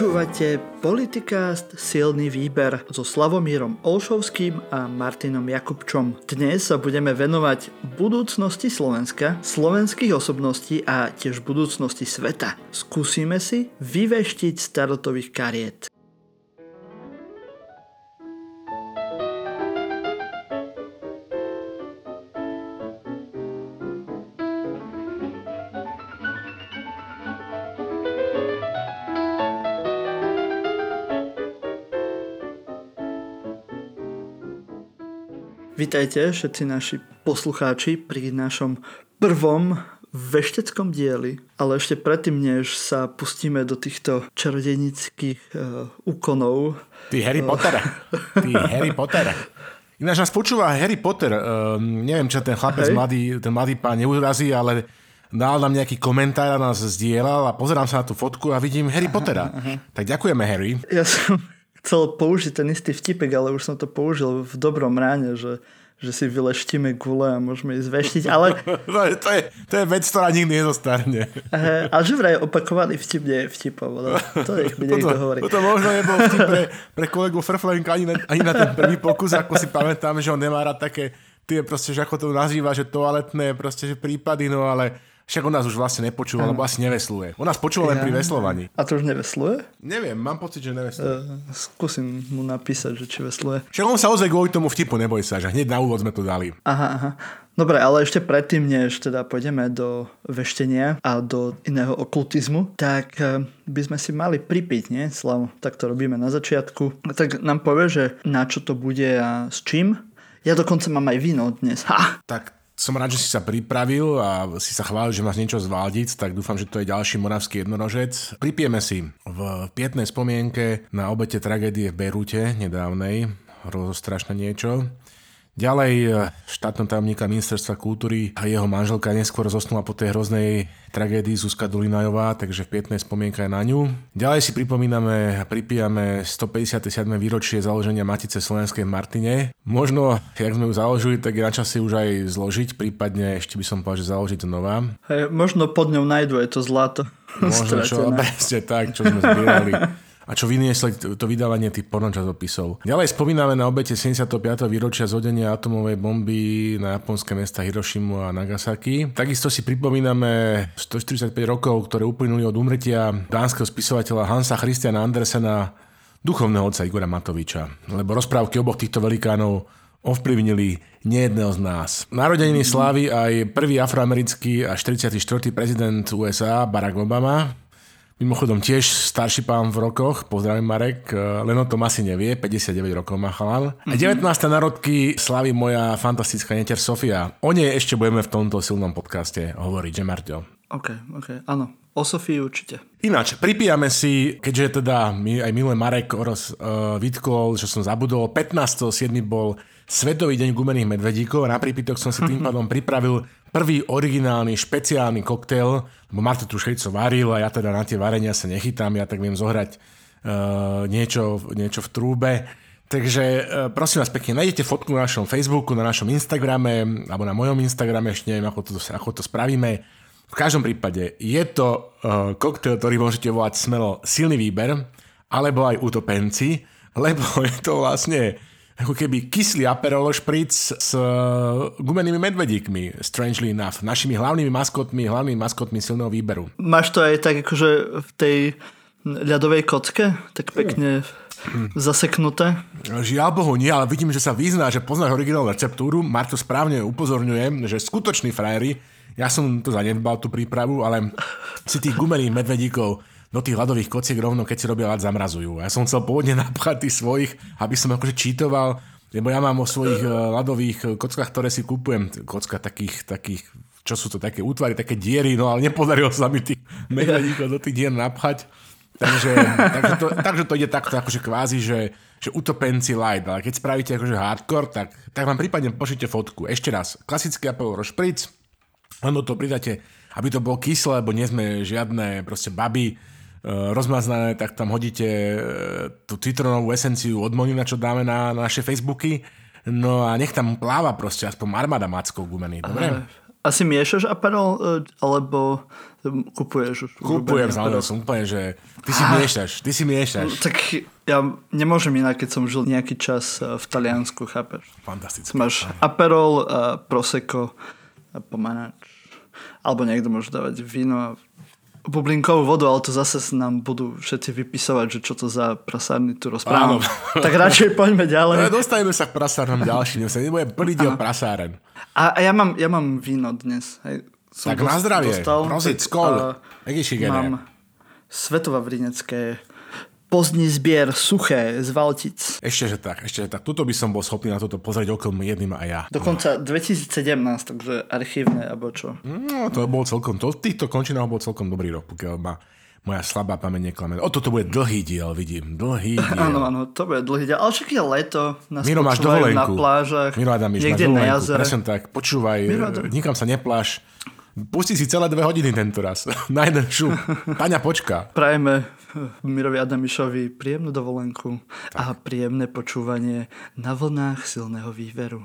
Počúvate Politikast Silný výber so Slavomírom Olšovským a Martinom Jakubčom. Dnes sa budeme venovať budúcnosti Slovenska, slovenských osobností a tiež budúcnosti sveta. Skúsime si vyveštiť starotových kariet. Vítajte všetci naši poslucháči pri našom prvom vešteckom dieli, ale ešte predtým, než sa pustíme do týchto čarodejnických uh, úkonov. Ty Harry uh, Potter. Ty Harry Potter. Ináč nás počúva Harry Potter. Uh, neviem, čo ten chlapec, mladý, ten mladý pán neurazí, ale dal nám nejaký komentár a nás zdieľal a pozerám sa na tú fotku a vidím Harry aha, Pottera. Aha. Tak ďakujeme, Harry. Ja som chcel použiť ten istý vtipek, ale už som to použil v dobrom ráne, že, že si vyleštíme gule a môžeme ísť veštiť, ale... No, to, je, to je vec, ktorá nikdy nezostarne. Ale že vraj opakovaný vtip nie je vtipom, ale to nech mi niekto hovorí. Toto možno nebol vtip pre, pre kolegu Frflenka ani na, ani na ten prvý pokus, ako si pamätám, že on nemá rád také tie proste, že ako to nazýva, že toaletné proste, že prípady, no ale však on nás už vlastne nepočúva, lebo asi nevesluje. On nás počúva len pri veslovaní. A to už nevesluje? Neviem, mám pocit, že nevesluje. Uh, skúsim mu napísať, že či vesluje. Však on sa ozve kvôli tomu vtipu, neboj sa, že hneď na úvod sme to dali. Aha, aha. Dobre, ale ešte predtým, než teda pôjdeme do veštenia a do iného okultizmu, tak eh, by sme si mali pripiť, nie? Slav, tak to robíme na začiatku. Tak nám povie, že na čo to bude a s čím. Ja dokonca mám aj víno dnes. Ha! Tak som rád, že si sa pripravil a si sa chválil, že máš niečo zvládiť, tak dúfam, že to je ďalší moravský jednorožec. Pripieme si v pietnej spomienke na obete tragédie v Berute nedávnej, rozostrašné niečo. Ďalej e, štátnom tajomníka ministerstva kultúry a jeho manželka neskôr zosnula po tej hroznej tragédii Zuzka Dulinajová, takže v pietnej spomienka je na ňu. Ďalej si pripomíname a pripijame 157. výročie založenia Matice Slovenskej v Martine. Možno, jak sme ju založili, tak je na čase už aj zložiť, prípadne ešte by som povedal, že založiť znova. Hey, možno pod ňou nájdu aj to zlato. Možno čo, presne tak, čo sme zbierali a čo vyniesli to vydávanie tých pornočasopisov. Ďalej spomíname na obete 75. výročia zhodenia atomovej bomby na japonské mesta Hirošimu a Nagasaki. Takisto si pripomíname 145 rokov, ktoré uplynuli od umretia dánskeho spisovateľa Hansa Christiana Andersena, duchovného otca Igora Matoviča. Lebo rozprávky oboch týchto velikánov ovplyvnili nejedného z nás. Narodeniny slávy aj prvý afroamerický a 44. prezident USA Barack Obama, Mimochodom tiež starší pán v rokoch, pozdravím Marek, e, len o tom asi nevie, 59 rokov má chalán. A 19. Mhm. narodky slaví moja fantastická netier Sofia. O nej ešte budeme v tomto silnom podcaste hovoriť, že Marťo? OK, OK, áno. O Sofii určite. Ináč, pripijame si, keďže teda my, aj milé Marek Oros uh, vytkol, že som zabudol, 15.7. bol Svetový deň gumených medvedíkov a na prípitok som si tým pádom pripravil prvý originálny špeciálny koktail, lebo Marta tu šejco varil a ja teda na tie varenia sa nechytám, ja tak viem zohrať uh, niečo, niečo v trúbe. Takže uh, prosím vás pekne, nájdete fotku na našom Facebooku, na našom Instagrame, alebo na mojom Instagrame, ešte neviem, ako to, ako to spravíme. V každom prípade je to uh, koktail, ktorý môžete volať smelo silný výber, alebo aj utopenci, lebo je to vlastne ako keby kyslý Aperol špric s uh, gumenými medvedíkmi, strangely enough. Našimi hlavnými maskotmi, hlavnými maskotmi silného výberu. Máš to aj tak akože v tej ľadovej kocke? Tak pekne hmm. zaseknuté? Žiaľ Bohu nie, ale vidím, že sa vyzná, že poznáš originálnu receptúru. Marto správne upozorňuje, že skutoční frajeri, ja som to zanedbal, tú prípravu, ale si tých gumených medvedíkov do tých ľadových kociek rovno, keď si robia ľad, zamrazujú. Ja som chcel pôvodne napchať tých svojich, aby som akože čítoval, lebo ja mám o svojich eh, ľadových eh, kockách, ktoré si kúpujem, kocka takých, takých čo sú to také útvary, také diery, no ale nepodarilo sa mi tých medvedíkov do tých dier napchať. Takže, takže, to, takže to ide takto akože kvázi, že, že utopenci light, ale keď spravíte akože hardcore, tak, tak vám prípadne pošlite fotku. Ešte raz, klasický Apple špric, len do toho pridáte, aby to bolo kyslé, lebo nie sme žiadne proste baby, e, rozmaznané, tak tam hodíte e, tú citronovú esenciu od Monina, čo dáme na, na naše Facebooky, no a nech tam pláva proste aspoň armáda mackov gumený, dobre? Asi miešaš aparel, e, alebo kupuješ? Kupujem, znamená som úplne, že ty si miešaš, ty si miešaš. No, tak ja nemôžem inak, keď som žil nejaký čas v Taliansku, chápeš? Fantastické. Máš Aperol, Prosecco, pomanáč. Alebo niekto môže dávať víno a bublinkovú vodu, ale to zase nám budú všetci vypisovať, že čo to za prasárny tu rozprávam. tak radšej poďme ďalej. Dostajeme sa k prasárnom ďalším, sa nebudem plniť o prasáren. A, a ja, mám, ja mám víno dnes. Hej. Som tak na zdravie, dostal, prosiť, skol. Mám Svetová vrinecké pozdní zbier suché z Valtic. Ešte, že tak, ešte, že tak. Tuto by som bol schopný na toto pozrieť okom jedným a ja. Dokonca 2017, takže archívne, alebo čo? No, to bol celkom, to, týchto končinách bol celkom dobrý rok, pokiaľ ma moja slabá pamäť neklame. O, toto bude dlhý diel, vidím. Dlhý diel. Áno, áno, to bude dlhý diel. Ale však je leto, nás Miro, máš dovolenku. na plážach, Miro Adamiš, niekde na jazere. Presne tak, počúvaj, nikam sa nepláš. Pusti si celé dve hodiny tento raz. Na jeden šup. Taňa počka. Prajeme Mirovi Adamišovi príjemnú dovolenku tak. a príjemné počúvanie na vlnách silného výveru.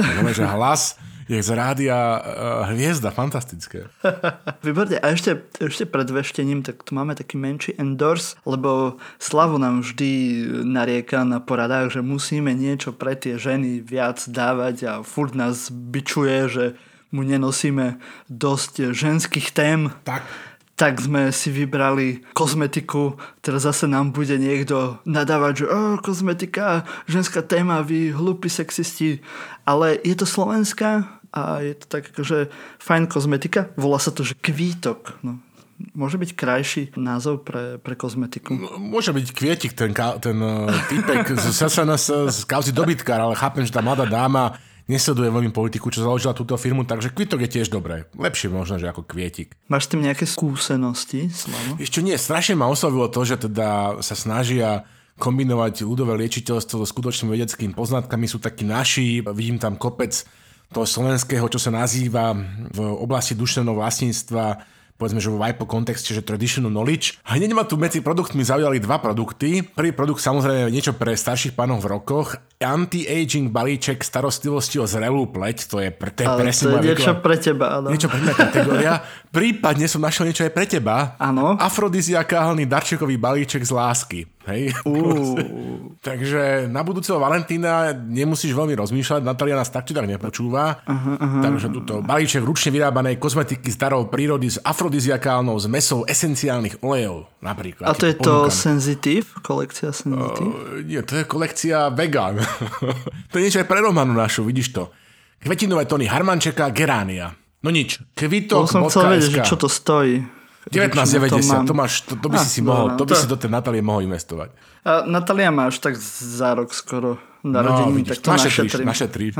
No, že hlas je z rádia uh, hviezda, fantastické. Výborne. A ešte, ešte pred veštením, tak tu máme taký menší endorse, lebo Slavu nám vždy narieka na poradách, že musíme niečo pre tie ženy viac dávať a furt nás bičuje, že mu nenosíme dosť ženských tém. Tak tak sme si vybrali kozmetiku. Teraz zase nám bude niekto nadávať, že oh, kozmetika, ženská téma, vy hlupí sexisti. Ale je to slovenská a je to tak akože fajn kozmetika. Volá sa to, že kvítok. No, môže byť krajší názov pre, pre kozmetiku? Môže byť kvietik, ten, ten uh, typek z SNS, z kauzy dobytkár, ale chápem, že tá mladá dáma nesleduje veľmi politiku, čo založila túto firmu, takže kvitok je tiež dobré. Lepšie možno, že ako kvietik. Máš s tým nejaké skúsenosti, Slavo? Ešte nie, strašne ma oslovilo to, že teda sa snažia kombinovať ľudové liečiteľstvo so skutočným vedeckými poznatkami, sú takí naši, vidím tam kopec toho slovenského, čo sa nazýva v oblasti duševného vlastníctva povedzme, že vo Vipo kontexte, že traditional knowledge. A hneď ma tu medzi produktmi zaujali dva produkty. Prvý produkt samozrejme niečo pre starších pánov v rokoch. Anti-aging balíček starostlivosti o zrelú pleť, to je, pre, to je Ale presne to je niečo pre teba, áno. Niečo pre mňa kategória. Prípadne som našiel niečo aj pre teba. Áno. Afrodiziakálny darčekový balíček z lásky. Hej? Uh. Takže na budúceho Valentína nemusíš veľmi rozmýšľať, Natalia nás tak či tak nepočúva. Uh-huh, uh-huh. Takže túto balíček ručne vyrábanej kozmetiky z darov prírody s afrodiziakálnou zmesou esenciálnych olejov napríklad. A to je to Sensitive? Kolekcia Sensitive? Uh, nie, to je kolekcia vegan. to je niečo aj pre Romanu našu, vidíš to. Kvetinové tóny Harmančeka, Geránia. No nič, kvitok. To som chcel vedieť, čo to stojí. 1990, to, máš, to, to by si si mohol, to by to... si do tej Natálie mohol investovať. A Natália má až tak za rok skoro narodení, no, vidíš, tak to našetrím. Našetrím.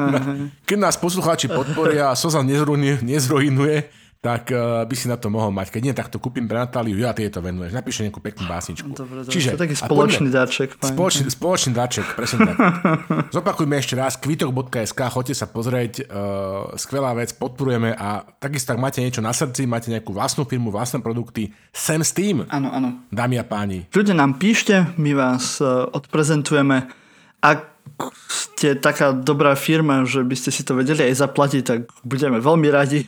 Keď nás poslucháči podporia a Soza nezrujnuje, tak uh, by si na to mohol mať. Keď nie, tak to kúpim pre Natáliu, ja ty to venuješ. Napíše nejakú peknú básničku. Dobre, dobre. Čiže, to je taký spoločný poďme, darček. Spoločný, spoločný darček, presne tak. Zopakujme ešte raz, kvitok.sk, choďte sa pozrieť, uh, skvelá vec, podporujeme a takisto ak máte niečo na srdci, máte nejakú vlastnú firmu, vlastné produkty, sem s tým. Áno, áno. Dámy a páni. Ľudia nám píšte, my vás uh, odprezentujeme. Ak ste taká dobrá firma, že by ste si to vedeli aj zaplatiť, tak budeme veľmi radi.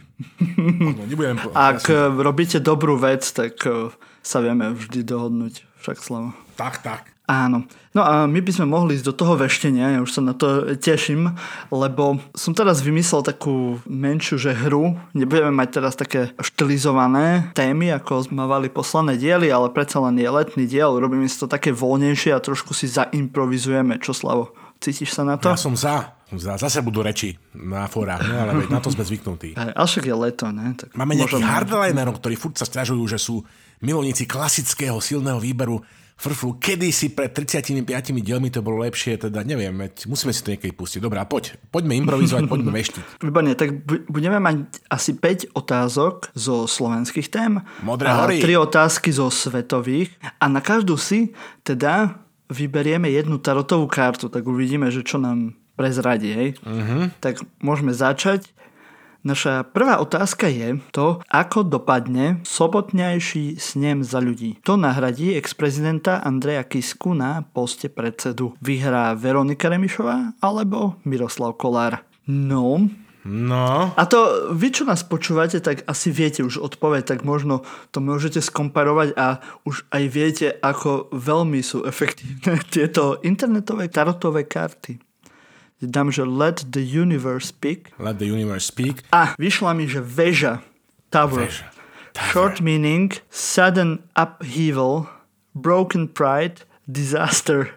No, nebudem po- Ak ja som... robíte dobrú vec, tak eh, sa vieme vždy dohodnúť. Však slovo. Tak, tak. Áno. No a my by sme mohli ísť do toho veštenia, ja už sa na to teším, lebo som teraz vymyslel takú menšiu že hru. Nebudeme mať teraz také štilizované témy, ako sme mali poslané diely, ale predsa len je letný diel, robíme si to také voľnejšie a trošku si zaimprovizujeme. Čo, Slavo? Cítiš sa na to? Ja som za. za. Zase budú reči na fórach, no ale veď na to sme zvyknutí. Ale však je leto, ne? Tak Máme nejakých hardlinerov, ktorí furt sa stiažujú, že sú milovníci klasického silného výberu. frflu, kedysi pred 35 dielmi to bolo lepšie, teda neviem, veď musíme si to niekedy pustiť. Dobre, a poď, poďme improvizovať, poďme veštiť. Výborne, tak budeme mať asi 5 otázok zo slovenských tém. Modré a hory. 3 otázky zo svetových. A na každú si teda vyberieme jednu tarotovú kartu, tak uvidíme, že čo nám prezradí. Hej? Uh-huh. Tak môžeme začať. Naša prvá otázka je to, ako dopadne sobotňajší snem za ľudí. To nahradí ex-prezidenta Andreja Kisku na poste predsedu. Vyhrá Veronika Remišová alebo Miroslav Kolár. No, No. a to vy, čo nás počúvate, tak asi viete už odpoveď, tak možno to môžete skomparovať a už aj viete, ako veľmi sú efektívne tieto internetové tarotové karty. Dám, že let the universe speak. Let the universe speak. A vyšla mi, že väža. Tower. Väža. Tower. Short meaning sudden upheaval, broken pride, disaster.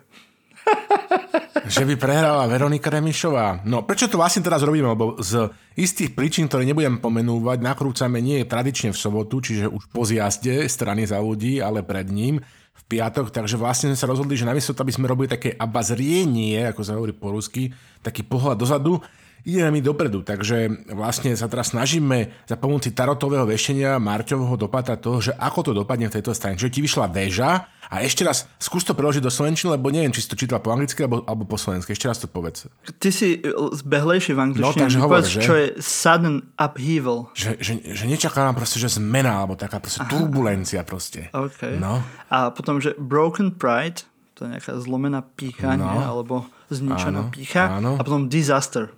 Že by prehrala Veronika Remišová. No, prečo to vlastne teraz robíme? Lebo z istých príčin, ktoré nebudem pomenúvať, nakrúcame nie je tradične v sobotu, čiže už po zjazde strany za ľudí, ale pred ním v piatok, takže vlastne sme sa rozhodli, že namiesto toho, aby sme robili také abazrienie, ako sa hovorí po rusky, taký pohľad dozadu, ideme my dopredu. Takže vlastne sa teraz snažíme za pomoci tarotového vešenia Marťovho dopatrať toho, že ako to dopadne v tejto strane. Čiže ti vyšla väža a ešte raz skús to preložiť do slovenčiny, lebo neviem, či si to čítal po anglicky alebo, alebo po slovensky. Ešte raz to povedz. Ty si e, zbehlejší v angličtine. No, takže hovor, Povedz, že? čo je sudden upheaval. Že, že, že nečaká nám proste, že zmena, alebo taká proste Aha. turbulencia proste. Okay. No. A potom, že broken pride, to je nejaká zlomená pícha, No. alebo zničená Áno, pícha. áno. A potom disaster.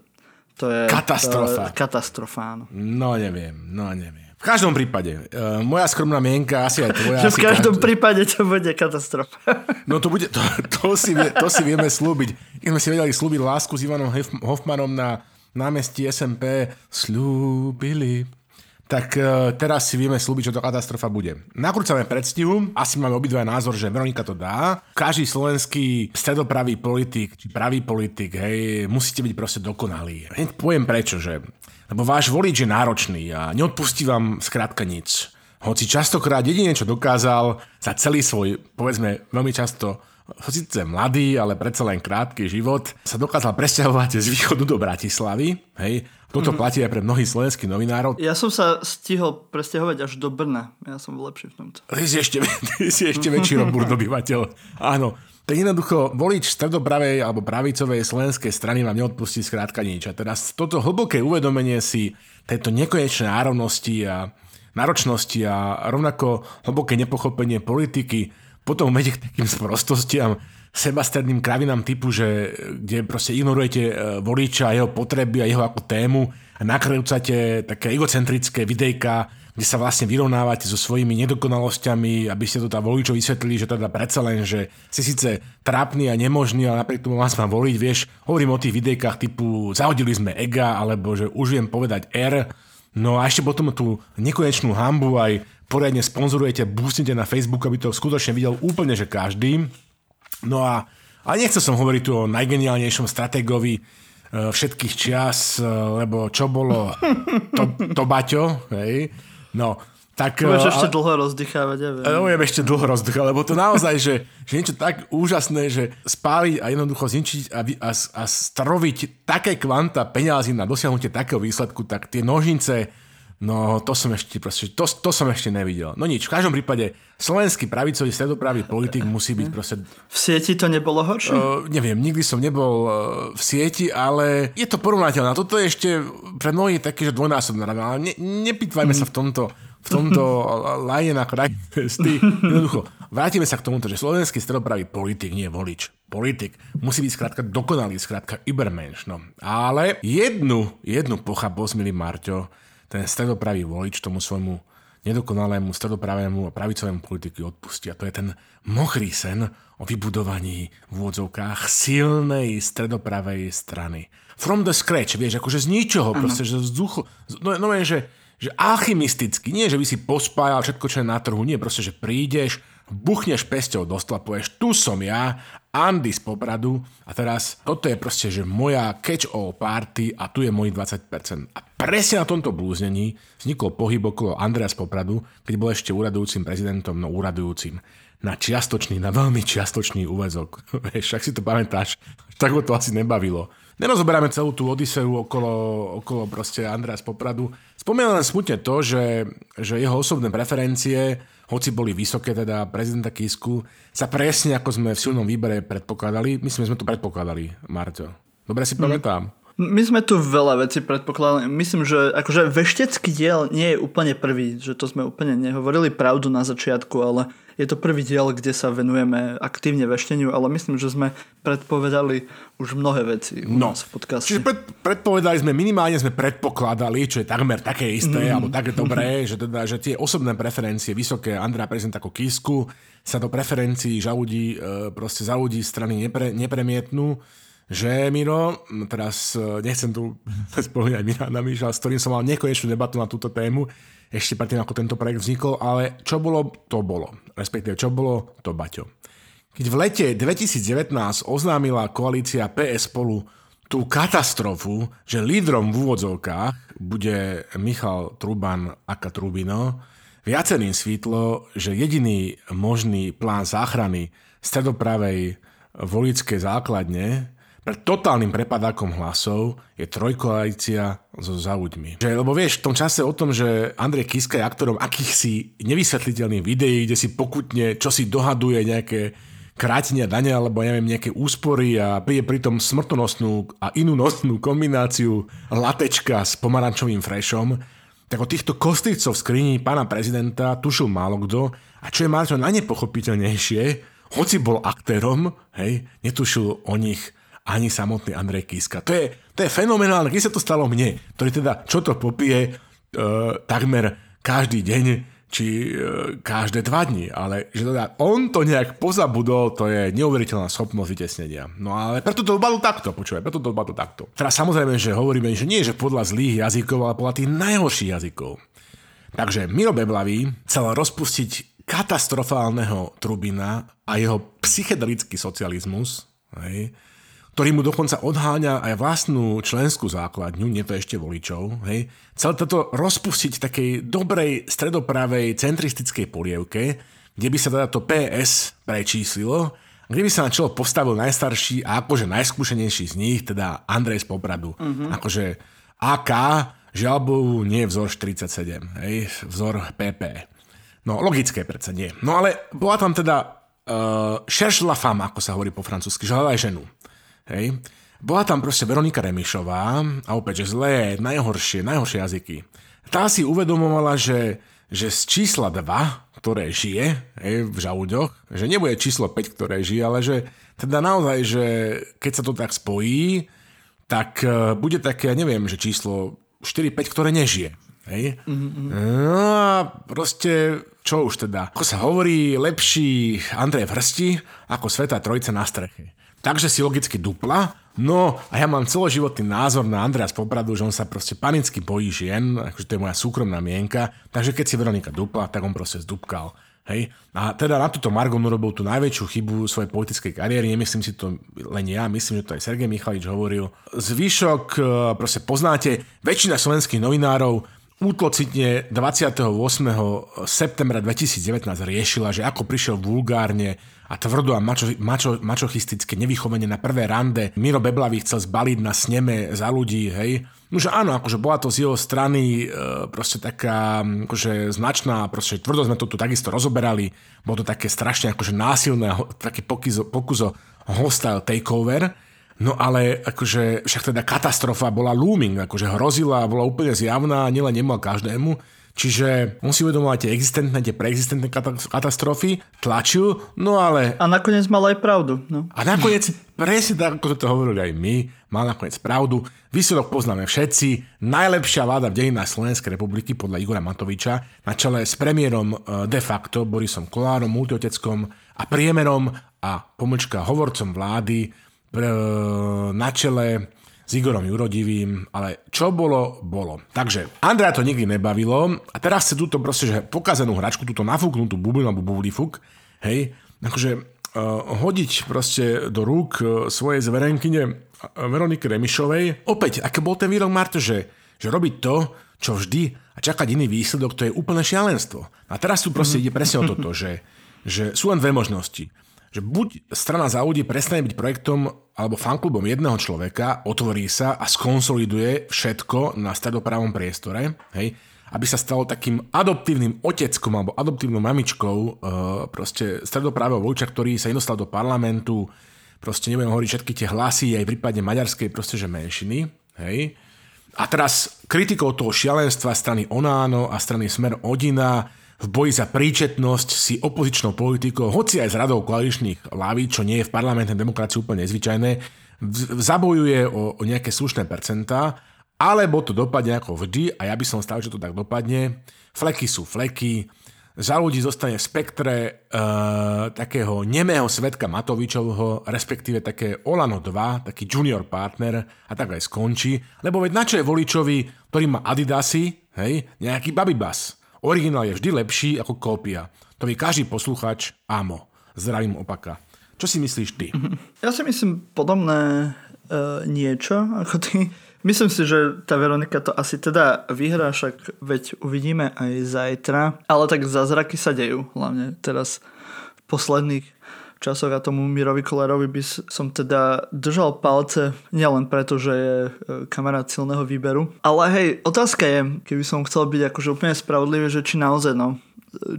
To je Katastrofa. To katastrofa, áno. No neviem, no neviem. V každom prípade, uh, moja skromná mienka, asi aj tvoja. Že v každom každý- prípade to bude katastrofa. No to, bude, to, to, si, to si vieme slúbiť. Keď sme si vedeli slúbiť lásku s Ivanom Hoffmanom na námestí SMP, slúbili. Tak e, teraz si vieme slúbiť, že to katastrofa bude. Nakrúcame predstihu, asi máme obidva názor, že Veronika to dá. Každý slovenský stredopravý politik, či pravý politik, hej, musíte byť proste dokonalí. Hneď poviem prečo, že lebo váš volič je náročný a neodpustí vám skrátka nič. Hoci častokrát jedine, čo dokázal za celý svoj, povedzme, veľmi často síce mladý, ale predsa len krátky život, sa dokázal presťahovať z východu do Bratislavy. Hej. Toto mm-hmm. platí aj pre mnohých slovenských novinárov. Ja som sa stihol presťahovať až do Brna. Ja som lepší v tomto. Ty si ešte, ty si ešte väčší robúr dobyvateľ. Áno. Tak jednoducho, volič stredopravej alebo pravicovej slovenskej strany vám neodpustí skrátka nič. A teraz toto hlboké uvedomenie si tejto nekonečnej nárovnosti a náročnosti a rovnako hlboké nepochopenie politiky potom vedie k takým sprostostiam, sebastredným kravinám typu, že kde proste ignorujete e, voliča a jeho potreby a jeho ako tému a nakrúcate také egocentrické videjka, kde sa vlastne vyrovnávate so svojimi nedokonalosťami, aby ste to tam voličov vysvetlili, že teda predsa len, že si síce trápny a nemožný, ale napriek tomu vás mám voliť, vieš, hovorím o tých videjkách typu zahodili sme ega, alebo že už viem povedať R, no a ešte potom tú nekonečnú hambu aj poriadne sponzorujete, boostnete na Facebook, aby to skutočne videl úplne, že každý. No a, a nechcel som hovoriť tu o najgeniálnejšom stratégovi e, všetkých čias, e, lebo čo bolo to, to Baťo, hej? No, tak... Budeš e, ešte dlho rozdychávať, ja viem. budem ešte dlho rozdýchať, lebo to naozaj, že, že niečo tak úžasné, že spáliť a jednoducho zničiť a, a, a stroviť také kvanta peňazí na dosiahnutie takého výsledku, tak tie nožnice, no to som ešte proste, to, to som ešte nevidel. No nič, v každom prípade slovenský pravicový stredopravý politik musí byť proste V sieti to nebolo horšie? Uh, neviem, nikdy som nebol uh, v sieti, ale je to porovnateľné. Toto je ešte pre mnohých také, že dvojnásobná rada, ale ne, nepýtvajme sa v tomto v tomto lajne na kraj cesty. Jednoducho, vrátime sa k tomuto, že slovenský stredopravý politik, nie volič, politik, musí byť skrátka dokonalý, skrátka übermensch. No. Ale jednu, jednu pochabosť, milý Marťo, ten stredopravý volič tomu svojmu nedokonalému stredopravému a pravicovému politiku odpustí. A to je ten mokrý sen o vybudovaní v úvodzovkách silnej stredopravej strany. From the scratch, vieš, akože z ničoho, proste, že vzduchu, no, no že, že alchymisticky, nie, že by si pospájal všetko, čo je na trhu, nie, proste, že prídeš, buchneš pesťou do stola, povieš, tu som ja Andy z Popradu a teraz toto je proste, že moja catch-all party a tu je môj 20%. A presne na tomto blúznení vznikol pohyb okolo Andrea z Popradu, keď bol ešte úradujúcim prezidentom, no úradujúcim na čiastočný, na veľmi čiastočný úvezok. Vieš, ak si to pamätáš, tak ho to asi nebavilo. Nerozoberáme celú tú Odiseu okolo, okolo proste Andrea z Popradu. Spomínam len smutne to, že, že jeho osobné preferencie, hoci boli vysoké, teda prezidenta Kisku, sa presne ako sme v silnom výbere predpokladali, myslím, sme to predpokladali, Marto. Dobre si mm. pamätám. My sme tu veľa vecí predpokladali. Myslím, že akože veštecký diel nie je úplne prvý, že to sme úplne nehovorili pravdu na začiatku, ale je to prvý diel, kde sa venujeme aktívne vešteniu, ale myslím, že sme predpovedali už mnohé veci u no. nás v podcaste. Čiže pred, predpovedali sme, minimálne sme predpokladali, čo je takmer také isté, mm. alebo také dobré, že, teda, že tie osobné preferencie vysoké Andrea prezident ako Kisku sa do preferencií žaludí, e, proste žaludí strany nepre, nepremietnú že Miro, teraz e, nechcem tu spomínať Miranda Miša, s ktorým som mal nekonečnú debatu na túto tému, ešte predtým, ako tento projekt vznikol, ale čo bolo, to bolo. Respektíve, čo bolo, to Baťo. Keď v lete 2019 oznámila koalícia PS spolu tú katastrofu, že lídrom v úvodzovkách bude Michal Truban aka Trubino, viacerým svítlo, že jediný možný plán záchrany stredopravej volickej základne pred totálnym prepadákom hlasov je trojkoalícia so zauďmi. Že, lebo vieš, v tom čase o tom, že Andrej Kiska je aktorom akýchsi nevysvetliteľných videí, kde si pokutne, čo si dohaduje nejaké krátenia dania alebo neviem, nejaké úspory a príde pritom smrtonosnú a inú nosnú kombináciu latečka s pomarančovým frešom, tak o týchto kostlivcov v skrini pána prezidenta tušil málo kto a čo je málo najnepochopiteľnejšie, hoci bol aktérom, hej, netušil o nich ani samotný Andrej Kiska. To je, to je fenomenálne, keď sa to stalo mne, ktorý teda čo to popije e, takmer každý deň, či e, každé dva dni, ale že teda on to nejak pozabudol, to je neuveriteľná schopnosť vytesnenia. No ale preto to dopadlo takto, počúvaj, preto to dopadlo takto. Teraz samozrejme, že hovoríme, že nie že podľa zlých jazykov, ale podľa tých najhorších jazykov. Takže Miro Beblavý chcel rozpustiť katastrofálneho Trubina a jeho psychedelický socializmus, hej, ktorý mu dokonca odháňa aj vlastnú členskú základňu, nie to ešte voličov, hej, chcel toto rozpustiť takej dobrej stredopravej centristickej polievke, kde by sa teda to PS prečíslilo, kde by sa na čelo postavil najstarší a akože najskúšenejší z nich, teda Andrej z Popradu. Uh-huh. Akože AK, žiaľ Bohu, nie vzor 47, hej, vzor PP. No, logické predsa nie. No ale bola tam teda uh, cherche la femme, ako sa hovorí po francúzsky, že hľadaj ženu. Hej. Bola tam proste Veronika Remišová a opäť, že zlé, najhoršie, najhoršie jazyky. Tá si uvedomovala, že, že z čísla 2, ktoré žije hej, v žalúďoch, že nebude číslo 5, ktoré žije, ale že teda naozaj, že keď sa to tak spojí, tak e, bude také, ja neviem, že číslo 4-5, ktoré nežije. Hej? No a proste, čo už teda? Ako sa hovorí, lepší Andrej v hrsti ako Sveta Trojica na streche. Takže si logicky dupla. No a ja mám celoživotný názor na Andrea z Popradu, že on sa proste panicky bojí žien, akože to je moja súkromná mienka, takže keď si Veronika dupla, tak on proste zdupkal. Hej? A teda na túto Margon urobil tú najväčšiu chybu svojej politickej kariéry, nemyslím si to len ja, myslím, že to aj Sergej Michalič hovoril. Zvyšok e, proste poznáte, väčšina slovenských novinárov útlocitne 28. septembra 2019 riešila, že ako prišiel vulgárne a tvrdo a mačo, mačo, mačochistické nevychovanie na prvé rande. Miro Beblavý chcel zbaliť na sneme za ľudí, hej. No že áno, akože bola to z jeho strany e, proste taká akože značná, proste tvrdo sme to tu takisto rozoberali. Bolo to také strašne akože násilné, také pokuzo, pokuzo hostile takeover. No ale akože však teda katastrofa bola looming, akože hrozila, bola úplne zjavná, nielen nemal každému. Čiže on si uvedomoval tie existentné, tie preexistentné katastrofy, tlačil, no ale... A nakoniec mal aj pravdu. No. A nakoniec, presne tak, ako to hovorili aj my, mal nakoniec pravdu. Výsledok poznáme všetci. Najlepšia vláda v dejinách Slovenskej republiky podľa Igora Matoviča na čele s premiérom e, de facto Borisom Kolárom, multioteckom a priemerom a pomlčka hovorcom vlády e, na čele s Igorom Jurodivým, ale čo bolo, bolo. Takže Andrea to nikdy nebavilo a teraz chce túto proste, že pokazenú hračku, túto nafúknutú bublinu alebo fuk, hej, akože hodiť proste do rúk svojej zverenkyne Veroniky Remišovej. Opäť, aké bol ten výrok Marto, že, že robiť to, čo vždy a čakať iný výsledok, to je úplné šialenstvo. A teraz tu proste ide presne o toto, že, že sú len dve možnosti. Že buď strana za ľudí prestane byť projektom alebo fanklubom jedného človeka, otvorí sa a skonsoliduje všetko na stredopravom priestore, hej, aby sa stalo takým adoptívnym oteckom alebo adoptívnou mamičkou uh, proste stredoprávého voliča, ktorý sa nedostal do parlamentu, proste nebudem hovoriť všetky tie hlasy, aj prípadne maďarskej proste, že menšiny, hej. A teraz kritikou toho šialenstva strany Onáno a strany Smer Odina v boji za príčetnosť si opozičnou politikou, hoci aj z radou koaličných laví, čo nie je v parlamentnej demokracii úplne nezvyčajné, zabojuje o, o nejaké slušné percentá, alebo to dopadne ako vždy, a ja by som stál, že to tak dopadne. Fleky sú fleky, za ľudí zostane v spektre uh, takého nemého svetka Matovičovho, respektíve také Olano 2, taký junior partner a tak aj skončí, lebo veď na čo je voličovi, ktorý má Adidasy, hej, nejaký babybas. Originál je vždy lepší ako kópia. To vie každý posluchač, ámo. Zdravím opaka. Čo si myslíš ty? Ja si myslím podobné uh, niečo ako ty. Myslím si, že tá Veronika to asi teda vyhrá, však veď uvidíme aj zajtra. Ale tak zázraky sa dejú, hlavne teraz v posledných časoch a tomu Mirovi Kolerovi by som teda držal palce, nielen preto, že je e, kamarát silného výberu. Ale hej, otázka je, keby som chcel byť akože úplne spravodlivý, že či naozaj no,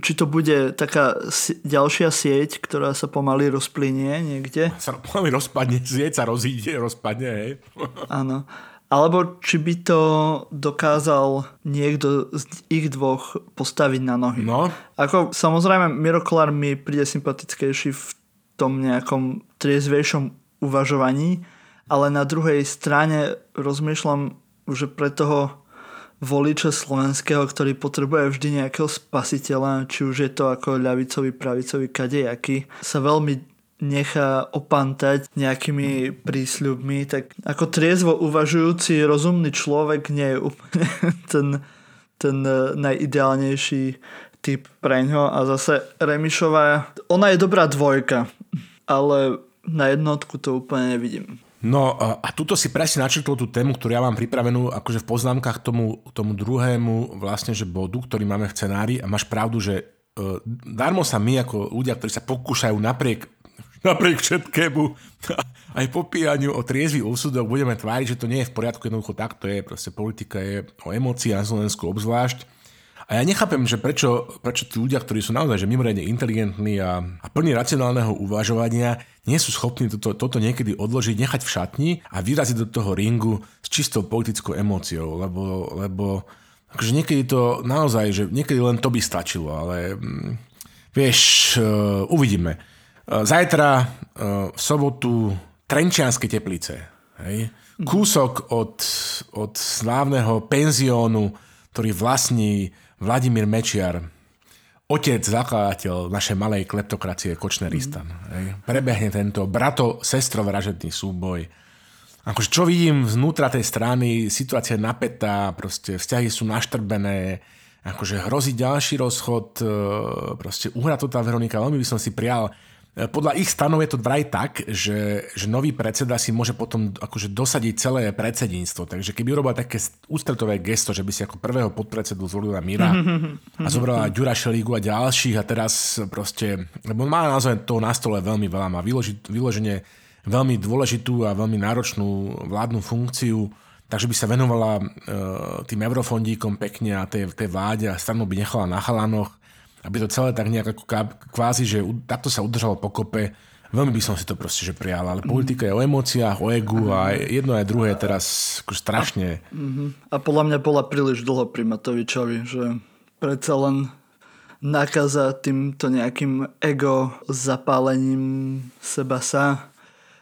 či to bude taká ďalšia sieť, ktorá sa pomaly rozplynie niekde. Sa pomaly rozpadne, sieť sa rozíde, rozpadne, hej. Áno. Alebo či by to dokázal niekto z ich dvoch postaviť na nohy. No. Ako samozrejme Miro Kolár mi príde sympatickejší v tom nejakom triezvejšom uvažovaní, ale na druhej strane rozmýšľam, že pre toho voliča slovenského, ktorý potrebuje vždy nejakého spasiteľa, či už je to ako ľavicový, pravicový kadejaký, sa veľmi nechá opantať nejakými prísľubmi, tak ako triezvo uvažujúci rozumný človek nie je úplne ten, ten e, najideálnejší typ pre ňo a zase Remišová, ona je dobrá dvojka, ale na jednotku to úplne nevidím. No a tuto si presne načrtol tú tému, ktorú ja mám pripravenú akože v poznámkach tomu, tomu druhému vlastne, že bodu, ktorý máme v scenári a máš pravdu, že uh, darmo sa my ako ľudia, ktorí sa pokúšajú napriek napriek všetkému aj popíjaniu o triezvy úsudok budeme tváriť, že to nie je v poriadku, jednoducho tak to je, proste politika je o emócii na Slovensku obzvlášť. A ja nechápem, že prečo, prečo tí ľudia, ktorí sú naozaj že mimoriadne inteligentní a, a plní racionálneho uvažovania, nie sú schopní toto, toto niekedy odložiť, nechať v šatni a vyraziť do toho ringu s čistou politickou emóciou, lebo, lebo akože niekedy to naozaj, že niekedy len to by stačilo, ale mm, vieš, uh, uvidíme. E, zajtra e, v sobotu Trenčianske teplice. Hej? Kúsok od, od slávneho penziónu, ktorý vlastní Vladimír Mečiar, otec, zakladateľ našej malej kleptokracie Kočneristan. Mm. Prebehne tento brato-sestro vražedný súboj. Akože čo vidím znútra tej strany, situácia je napätá, proste vzťahy sú naštrbené, akože hrozí ďalší rozchod, e, proste uhra to tá Veronika, veľmi by som si prial, podľa ich stanov je to vraj tak, že, že nový predseda si môže potom akože dosadiť celé predsedníctvo. Takže keby urobil také ústretové gesto, že by si ako prvého podpredsedu zvolila Mira a zobrala Ďura Šelígu a ďalších a teraz proste, lebo má naozaj toho na stole veľmi veľa, má vyloženie veľmi dôležitú a veľmi náročnú vládnu funkciu, takže by sa venovala e, tým eurofondíkom pekne a tej, tej vláde a stranu by nechala na chalanoch aby to celé tak nejak ako kvázi, že takto sa udržalo pokope, veľmi by som si to proste že prijal, ale politika je o emóciách, o egu a jedno aj druhé teraz ako strašne. A podľa mňa bola príliš dlho pri Matovičovi, že predsa len nakaza týmto nejakým ego zapálením seba sa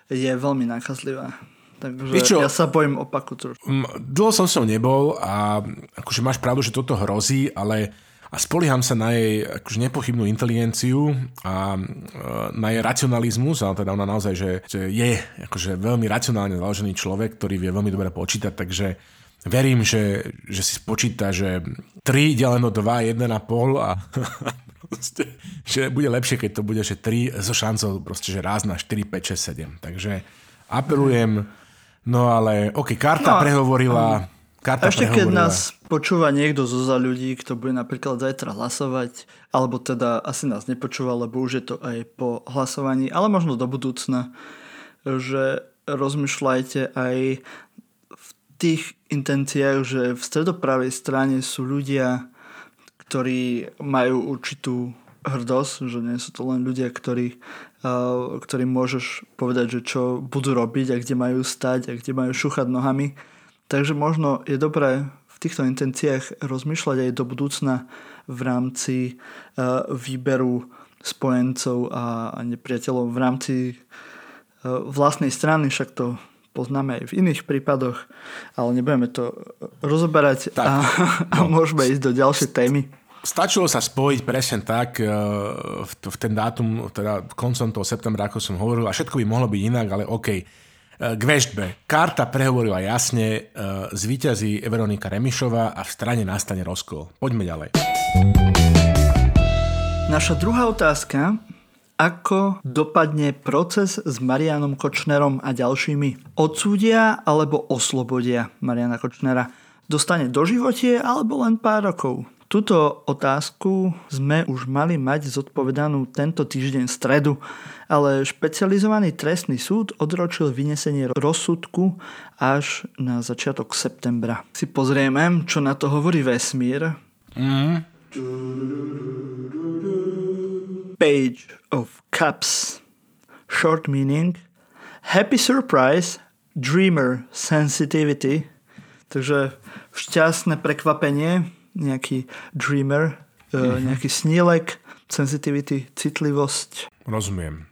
je veľmi nakazlivá. Takže Víčo, ja sa bojím opaku trošku. Dlho som som nebol a akože máš pravdu, že toto hrozí, ale a spolieham sa na jej akože nepochybnú inteligenciu a e, na jej racionalizmus, ale teda ona naozaj, že, že je akože veľmi racionálne založený človek, ktorý vie veľmi dobre počítať, takže verím, že, že si spočíta, že 3 deleno 2, 1,5 a že bude lepšie, keď to bude, že 3 so šancou proste, že raz na 4, 5, 6, 7. Takže apelujem, no ale ok, karta no, prehovorila. Karta ešte keď nás počúva niekto zo za ľudí, kto bude napríklad zajtra hlasovať, alebo teda asi nás nepočúva, lebo už je to aj po hlasovaní, ale možno do budúcna, že rozmýšľajte aj v tých intenciách, že v stredopravej strane sú ľudia, ktorí majú určitú hrdosť, že nie sú to len ľudia, ktorí, uh, ktorým môžeš povedať, že čo budú robiť a kde majú stať a kde majú šúchať nohami. Takže možno je dobré v týchto intenciách rozmýšľať aj do budúcna v rámci uh, výberu spojencov a, nepriateľov v rámci uh, vlastnej strany, však to poznáme aj v iných prípadoch, ale nebudeme to rozoberať tak, a, a no. môžeme ísť do ďalšej témy. Stačilo sa spojiť presne tak e, v, v ten dátum, teda koncom toho septembra, ako som hovoril, a všetko by mohlo byť inak, ale OK. E, k vežbe. Karta prehovorila jasne, e, zvíťazí Veronika Remišová a v strane nastane rozkol. Poďme ďalej. Naša druhá otázka. Ako dopadne proces s Marianom Kočnerom a ďalšími? Odsúdia alebo oslobodia Mariana Kočnera? Dostane doživotie alebo len pár rokov? Túto otázku sme už mali mať zodpovedanú tento týždeň v stredu, ale špecializovaný trestný súd odročil vynesenie rozsudku až na začiatok septembra. Si pozrieme, čo na to hovorí vesmír. Mm. Page of Cups. Short meaning. Happy surprise. Dreamer sensitivity. Takže šťastné prekvapenie nejaký dreamer, mm-hmm. nejaký snílek, sensitivity, citlivosť. Rozumiem.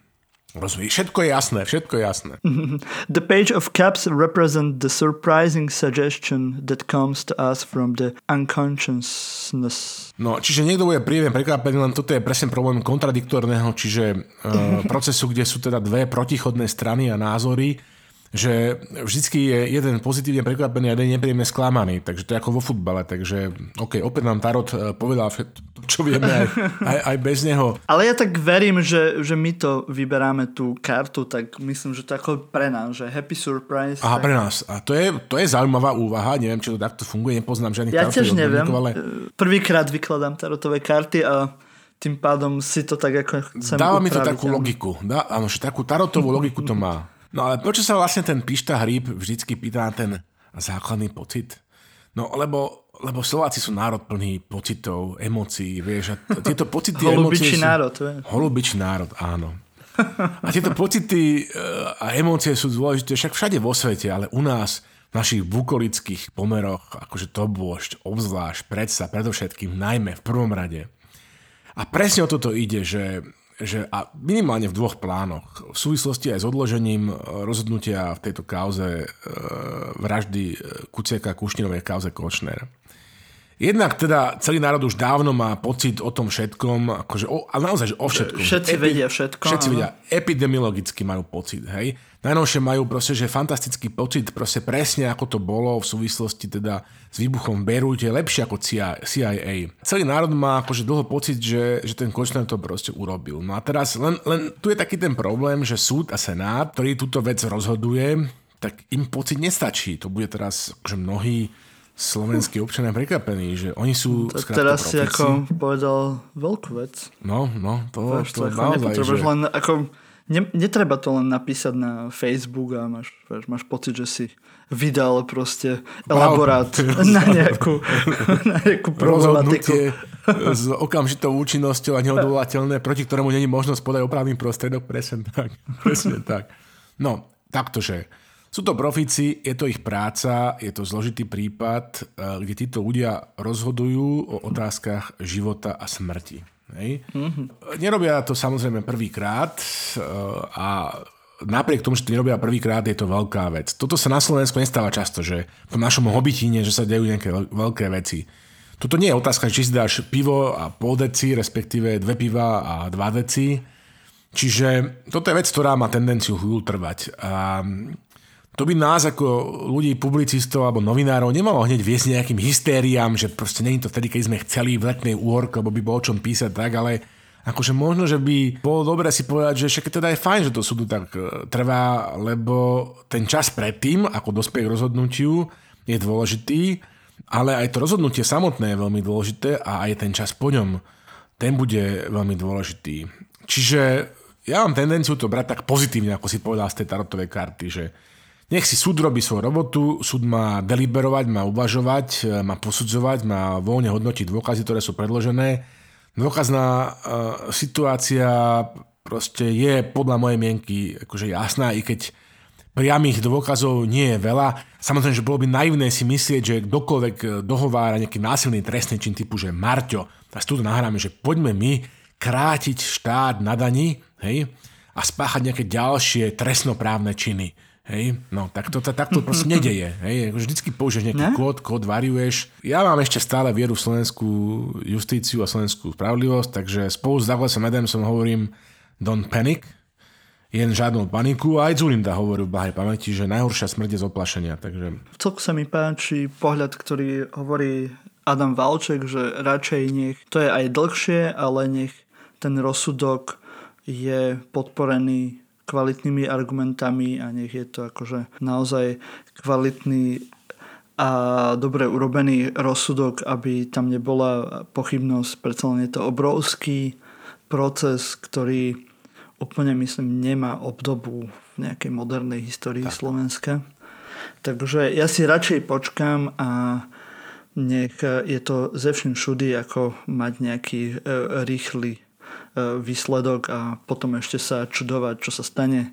Rozumiem. Všetko je jasné, všetko je jasné. The page of caps represent the surprising suggestion that comes to us from the unconsciousness. No, čiže niekto bude príjemne prekvapený, len toto je presne problém kontradiktorného, čiže uh, procesu, kde sú teda dve protichodné strany a názory, že vždycky je jeden pozitívne prekvapený a jeden nepríjemne sklamaný. Takže to je ako vo futbale. Takže OK, opäť nám Tarot eh, povedal čo vieme aj, aj, aj bez neho. Ale ja tak verím, že, že my to vyberáme tú kartu, tak myslím, že to ako pre nás, že happy surprise. Aha, tak... pre nás. A to je, to je zaujímavá úvaha. Neviem, či to takto funguje, nepoznám žiadnych Ja tiež neviem. Ale... Prvýkrát vykladám tarotové karty a tým pádom si to tak ako chcem Dáva upraviť, mi to takú logiku. Dá, áno, že takú tarotovú logiku to má. No ale prečo sa vlastne ten pišta hríb vždycky pýta na ten základný pocit? No lebo, lebo Slováci sú národ plný pocitov, emócií, vieš, a tieto pocity sú... národ. Vieš. Holubičí národ, áno. A tieto pocity eh, a emócie sú dôležité však všade vo svete, ale u nás v našich bukolických pomeroch, akože to bôžď, obzvlášť, predsa, predovšetkým, najmä v prvom rade. A presne o toto ide, že že a minimálne v dvoch plánoch. V súvislosti aj s odložením e, rozhodnutia v tejto kauze e, vraždy e, Kuciaka Kušninovej kauze Kočner. Jednak teda celý národ už dávno má pocit o tom všetkom, akože o, a naozaj, že o všetkom. Všetci Epi- vedia všetko. Všetci áno. vedia, epidemiologicky majú pocit, hej. Najnovšie majú proste, že fantastický pocit, proste presne ako to bolo v súvislosti teda s výbuchom v Beirute, lepšie ako CIA. Celý národ má akože dlho pocit, že, že ten Kočner to proste urobil. No a teraz len, len tu je taký ten problém, že súd a senát, ktorý túto vec rozhoduje, tak im pocit nestačí. To bude teraz akože mnohí slovenskí občania prekvapení, že oni sú to Teraz si ako povedal veľkú vec. No, no, to, Víš, to, to naozaj, že... len ako, ne, netreba to len napísať na Facebook a máš, vieš, máš pocit, že si vydal proste elaborát wow. na nejakú, na nejakú problematiku. s okamžitou účinnosťou a neodvolateľné, proti ktorému není možnosť podať opravný prostriedok, presne tak. Presne tak. No, taktože sú to profíci, je to ich práca, je to zložitý prípad, eh, kde títo ľudia rozhodujú o otázkach života a smrti. Hej? Mm-hmm. Nerobia to samozrejme prvýkrát eh, a napriek tomu, že to nerobia prvýkrát, je to veľká vec. Toto sa na Slovensku nestáva často, že v našom hobitine, že sa dejú nejaké veľké veci. Toto nie je otázka, či si dáš pivo a pol deci, respektíve dve piva a dva deci. Čiže toto je vec, ktorá má tendenciu chvíľu trvať. A to by nás ako ľudí, publicistov alebo novinárov nemalo hneď viesť nejakým hystériám, že proste není to vtedy, keď sme chceli v letnej úhorke, lebo by bolo o čom písať tak, ale akože možno, že by bolo dobré si povedať, že však teda je fajn, že to súdu tak e, trvá, lebo ten čas predtým, ako dospie k rozhodnutiu, je dôležitý, ale aj to rozhodnutie samotné je veľmi dôležité a aj ten čas po ňom, ten bude veľmi dôležitý. Čiže ja mám tendenciu to brať tak pozitívne, ako si povedal z tej tarotovej karty, že nech si súd robí svoju robotu, súd má deliberovať, má uvažovať, e, má posudzovať, má voľne hodnotiť dôkazy, ktoré sú predložené. Dôkazná uh, situácia proste je podľa mojej mienky akože jasná, i keď priamých dôkazov nie je veľa. Samozrejme, že bolo by naivné si myslieť, že kdokoľvek e, dohovára nejaký násilný trestný čin typu, že Marťo, tak tu nahráme, že poďme my krátiť štát na daní hej, a spáchať nejaké ďalšie trestnoprávne činy. Hej, no tak to, tak to proste nedeje. Hej, vždycky použiješ nejaký ne? kód, kód variuješ. Ja mám ešte stále vieru v slovenskú justíciu a slovenskú spravodlivosť, takže spolu s Douglasom Adamsom hovorím don't panic, jen žiadnu paniku. A aj Zulinda hovorí v blahej pamäti, že najhoršia smrť je z oplašenia. Takže... V celku sa mi páči pohľad, ktorý hovorí Adam Valček, že radšej nech, to je aj dlhšie, ale nech ten rozsudok je podporený kvalitnými argumentami a nech je to akože naozaj kvalitný a dobre urobený rozsudok, aby tam nebola pochybnosť. Predsa len je to obrovský proces, ktorý úplne myslím nemá obdobu v nejakej modernej histórii tak. Slovenska. Takže ja si radšej počkám a nech je to ze vším všudy, ako mať nejaký e, rýchly výsledok a potom ešte sa čudovať, čo sa stane e,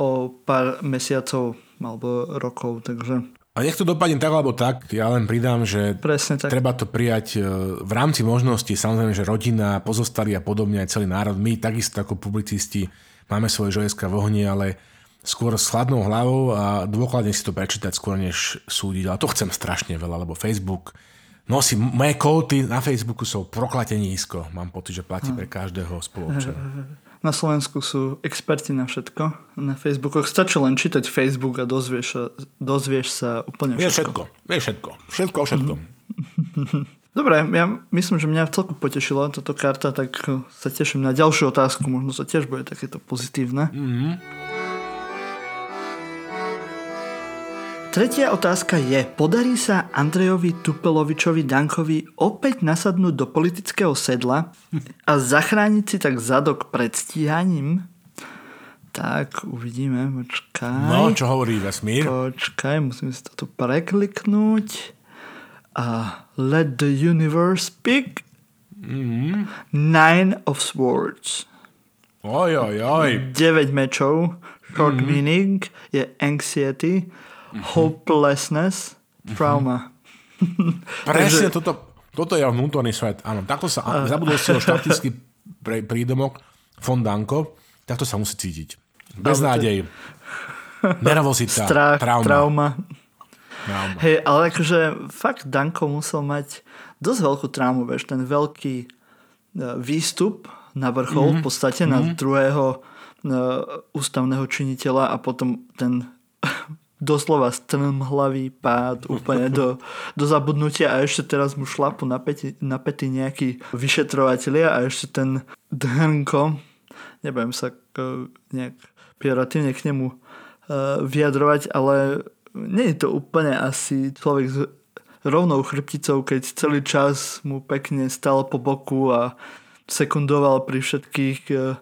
o pár mesiacov alebo rokov. Takže a nech to dopadne tak alebo tak, ja len pridám, že Presne tak. treba to prijať e, v rámci možností, samozrejme, že rodina, pozostali a podobne aj celý národ, my takisto ako publicisti máme svoje žojeska v ohni, ale skôr s chladnou hlavou a dôkladne si to prečítať skôr než súdiť. Ale to chcem strašne veľa, lebo Facebook nosí, moje kóty na Facebooku sú proklatení nízko. Mám pocit, že platí pre každého spoluobčana. Na Slovensku sú experti na všetko. Na Facebookoch stačí len čítať Facebook a dozvieš sa, dozvieš sa úplne všetko. Vieš všetko. Vieš všetko. Všetko o všetkom. Dobre, ja myslím, že mňa celku potešila táto karta, tak sa teším na ďalšiu otázku. Možno sa tiež bude takéto pozitívne. Mm-hmm. Tretia otázka je, podarí sa Andrejovi Tupelovičovi Dankovi opäť nasadnúť do politického sedla a zachrániť si tak zadok pred stíhaním? Tak, uvidíme, počkaj. No, čo hovorí vesmír? Počkaj, musím si toto prekliknúť. A let the universe speak. Mm-hmm. Nine of Swords. Oj, oj, oj. 9 mečov. Short mm-hmm. meaning je anxiety mm-hmm. hopelessness, trauma. Presne Takže... toto, toto je vnútorný svet. Áno, takto sa, uh. zabudol si o štatický prídomok fondanko, takto sa musí cítiť. Beznádej, nervozita, Strach, trauma. trauma. trauma. Hej, ale akože fakt Danko musel mať dosť veľkú traumu, vieš, ten veľký e, výstup na vrchol mm-hmm. v podstate mm-hmm. na mhm. druhého uh, ústavného činiteľa a potom ten doslova strmhlavý pád úplne do, do zabudnutia a ešte teraz mu šlapu na peti, na nejakí vyšetrovateľia a ešte ten Dhrnko, nebudem sa nejak pejoratívne k nemu uh, vyjadrovať, ale nie je to úplne asi človek s rovnou chrbticou, keď celý čas mu pekne stal po boku a sekundoval pri všetkých uh,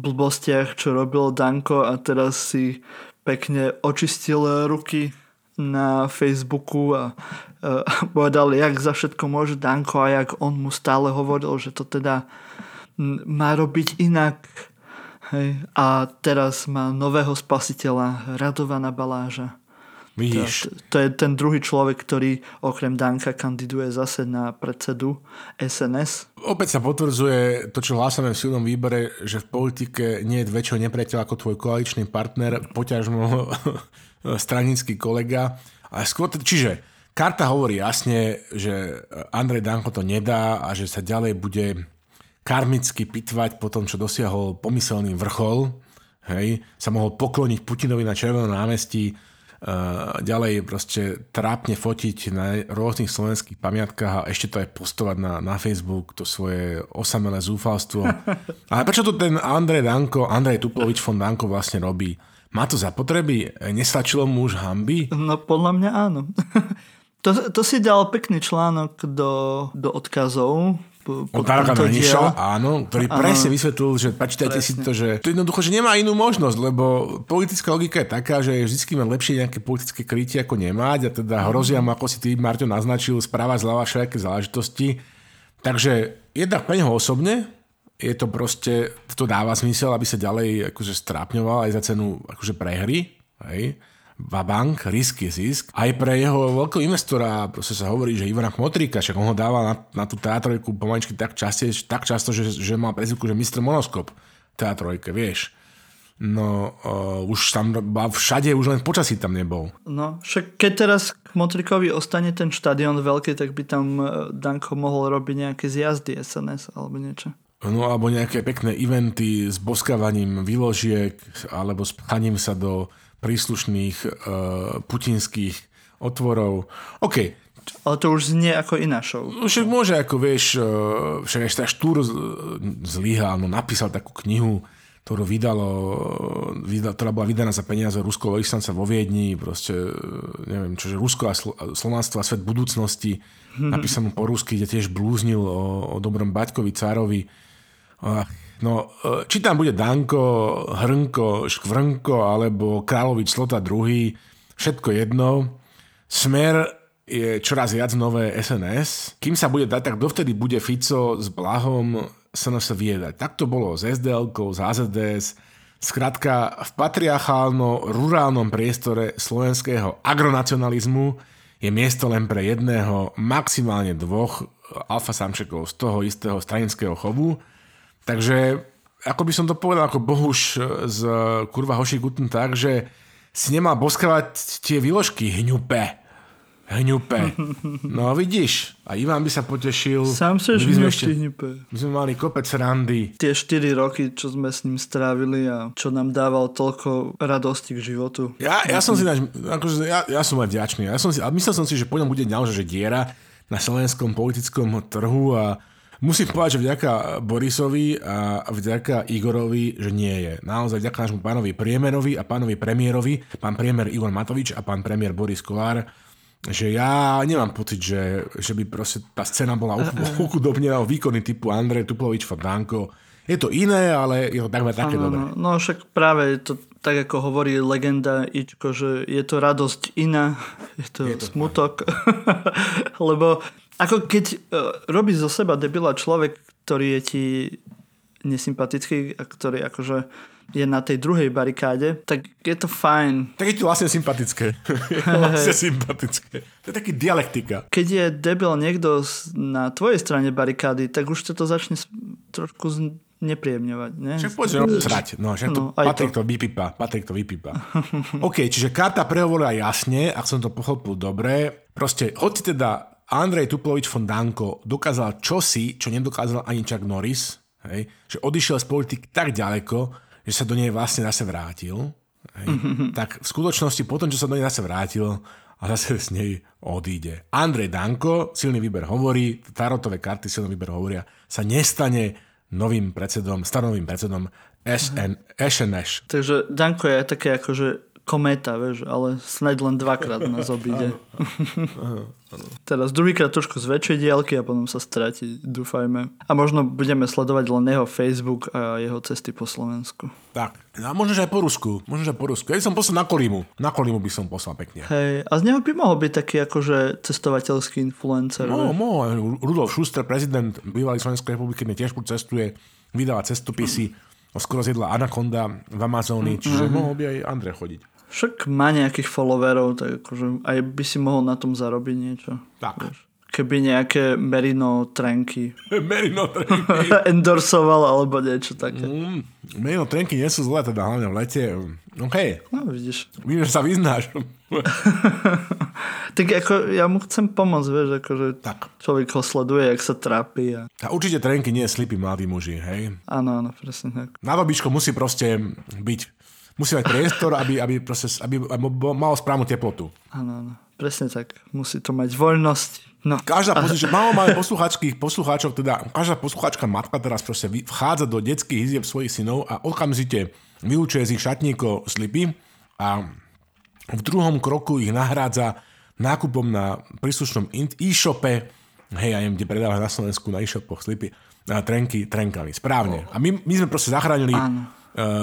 blbostiach, čo robil Danko a teraz si pekne očistil ruky na Facebooku a, a povedal, jak za všetko môže Danko a jak on mu stále hovoril, že to teda má robiť inak. Hej. A teraz má nového spasiteľa, Radovana Baláža. Vidíš. To, to je ten druhý človek, ktorý okrem Danka kandiduje zase na predsedu SNS. Opäť sa potvrdzuje to, čo hlásame v silnom výbere, že v politike nie je väčšieho nepriateľ ako tvoj koaličný partner, poťažmo stranický kolega. A skôr, čiže karta hovorí jasne, že Andrej Danko to nedá a že sa ďalej bude karmicky pitvať po tom, čo dosiahol pomyselný vrchol hej, sa mohol pokloniť Putinovi na Červenom námestí, ďalej proste trápne fotiť na rôznych slovenských pamiatkách a ešte to aj postovať na, na Facebook, to svoje osamelé zúfalstvo. Ale prečo to ten Andrej Danko, Andrej Tuplovič von Danko vlastne robí? Má to zapotreby? Neslačilo mu už hamby? No podľa mňa áno. To, to si dal pekný článok do, do odkazov od Darka Naniša, áno, ktorý áno. presne vysvetlil, že pačítajte si to, že to jednoducho, že nemá inú možnosť, lebo politická logika je taká, že je vždy lepšie nejaké politické krytie ako nemať a teda hrozia mu, ako si ty, Marťo, naznačil, správa zľava všetké záležitosti. Takže jednak pre neho osobne, je to proste, to dáva zmysel, aby sa ďalej akože strápňoval aj za cenu akože prehry, hej Vabank, risk je zisk. Aj pre jeho veľkého investora proste sa hovorí, že Ivana Kmotríka, však on ho dával na, na tú teatrojku pomaličky tak, časte, tak často, že, že mal prezivku, že Mr. Monoskop teatrojke, vieš. No, uh, už tam všade, už len počasí tam nebol. No, však keď teraz k Motrikovi ostane ten štadión veľký, tak by tam e, Danko mohol robiť nejaké zjazdy SNS alebo niečo. No, alebo nejaké pekné eventy s boskávaním výložiek alebo s pchaním sa do príslušných uh, putinských otvorov. OK. Ale to už znie ako iná show. No, však môže, ako vieš, uh, však ešte Štúr zlyhal, no napísal takú knihu, ktorú vydalo, vydal, ktorá bola vydaná za peniaze ruského veľvyslanca vo Viedni, proste, neviem, čože Rusko a Slovanstvo a svet budúcnosti, napísanú po rusky, kde tiež blúznil o, o dobrom Baťkovi, Cárovi. No, e, či tam bude Danko, Hrnko, Škvrnko alebo Královič Slota II, všetko jedno. Smer je čoraz viac nové SNS. Kým sa bude dať, tak dovtedy bude Fico s Blahom sa nás viedať. Tak to bolo s SDL, s AZDS, Skrátka, v patriarchálno-rurálnom priestore slovenského agronacionalizmu je miesto len pre jedného, maximálne dvoch alfa samčekov z toho istého stranického chovu Takže ako by som to povedal ako Bohuš z kurva Hoši Guten tak, že si nemal boskávať tie výložky hňupe. Hňupe. No vidíš, a Ivan by sa potešil. Sám sa ešte, hňupe. My sme mali kopec randy. Tie 4 roky, čo sme s ním strávili a čo nám dával toľko radosti k životu. Ja, ja som si akože, ja, ja som aj vďačný. Ja som si, a myslel som si, že po ňom bude naozaj že diera na slovenskom politickom trhu a Musím povedať, že vďaka Borisovi a vďaka Igorovi, že nie je. Naozaj vďaka nášmu pánovi Priemerovi a pánovi premiérovi, pán premiér Igor Matovič a pán premiér Boris Kolár, že ja nemám pocit, že, že by proste tá scéna bola uchudobnená o výkony typu Andrej Tuplovič, Danko. Je to iné, ale je to takmer také dobré. No, no však práve to tak, ako hovorí legenda Ičko, že je to radosť iná, je to, je to smutok. Lebo ako keď uh, robí zo seba debila človek, ktorý je ti nesympatický a ktorý akože je na tej druhej barikáde, tak je to fajn. Tak je to vlastne sympatické. je vlastne sympatické. To je taký dialektika. Keď je debil niekto na tvojej strane barikády, tak už to začne trošku nepríjemňovať. Ne? Však poď, že srať. No, však to, no, Patrik to. to vypípa. Patrik to vypípa. OK, čiže karta prehovorila jasne, ak som to pochopil dobre. Proste, hoď teda Andrej Tuplovič von Danko dokázal čosi, čo nedokázal ani Chuck Norris, hej, že odišiel z politiky tak ďaleko, že sa do nej vlastne zase vrátil. Hej, tak v skutočnosti potom, čo sa do nej zase vrátil a zase z nej odíde. Andrej Danko, silný výber hovorí, tarotové karty silný výber hovoria, sa nestane novým predsedom, starovým predsedom SN, SNS. Takže Danko je také akože kométa, vieš, ale snáď len dvakrát nás obíde. Teraz druhýkrát trošku z väčšej diálky a potom sa stráti, dúfajme. A možno budeme sledovať len jeho Facebook a jeho cesty po Slovensku. Tak, a možno aj po Rusku. Možno aj po Rusku. Ja by som poslal na Kolímu. Na Kolímu by som poslal pekne. Hej, a z neho by mohol byť taký akože cestovateľský influencer. No, mohol. Rudolf Schuster, prezident bývalej Slovenskej republiky, tiež cestuje, vydáva cestopisy. Skoro zjedla Anaconda v Amazónii, čiže mm-hmm. mohol by aj Andrej chodiť. Však má nejakých followerov, tak akože aj by si mohol na tom zarobiť niečo. Tak. Vieš. Keby nejaké Merino trenky Merino trenky endorsoval alebo niečo také. Mm, Merino trenky nie sú zlé, teda hlavne v lete. OK. No vidíš. Vidíš, že sa vyznáš. tak ako ja mu chcem pomôcť, vieš, akože tak. človek ho sleduje, jak sa trápi. A... a určite trenky nie slipy mladí muži, hej? Áno, áno, presne tak. Na dobičko musí proste byť musí mať priestor, aby, aby, proste, aby, aby mal správnu teplotu. Áno, áno. Presne tak. Musí to mať voľnosť. No. Každá posluchačka, málo máme poslucháčských poslucháčov, teda každá poslucháčka matka teraz proste vchádza do detských izieb svojich synov a okamžite vyučuje z ich šatníkov slipy a v druhom kroku ich nahrádza nákupom na príslušnom e-shope, hej, ja neviem, kde predáva na Slovensku na e-shopoch slipy, na trenky, trenkami. Správne. A my, my sme proste zachránili Áno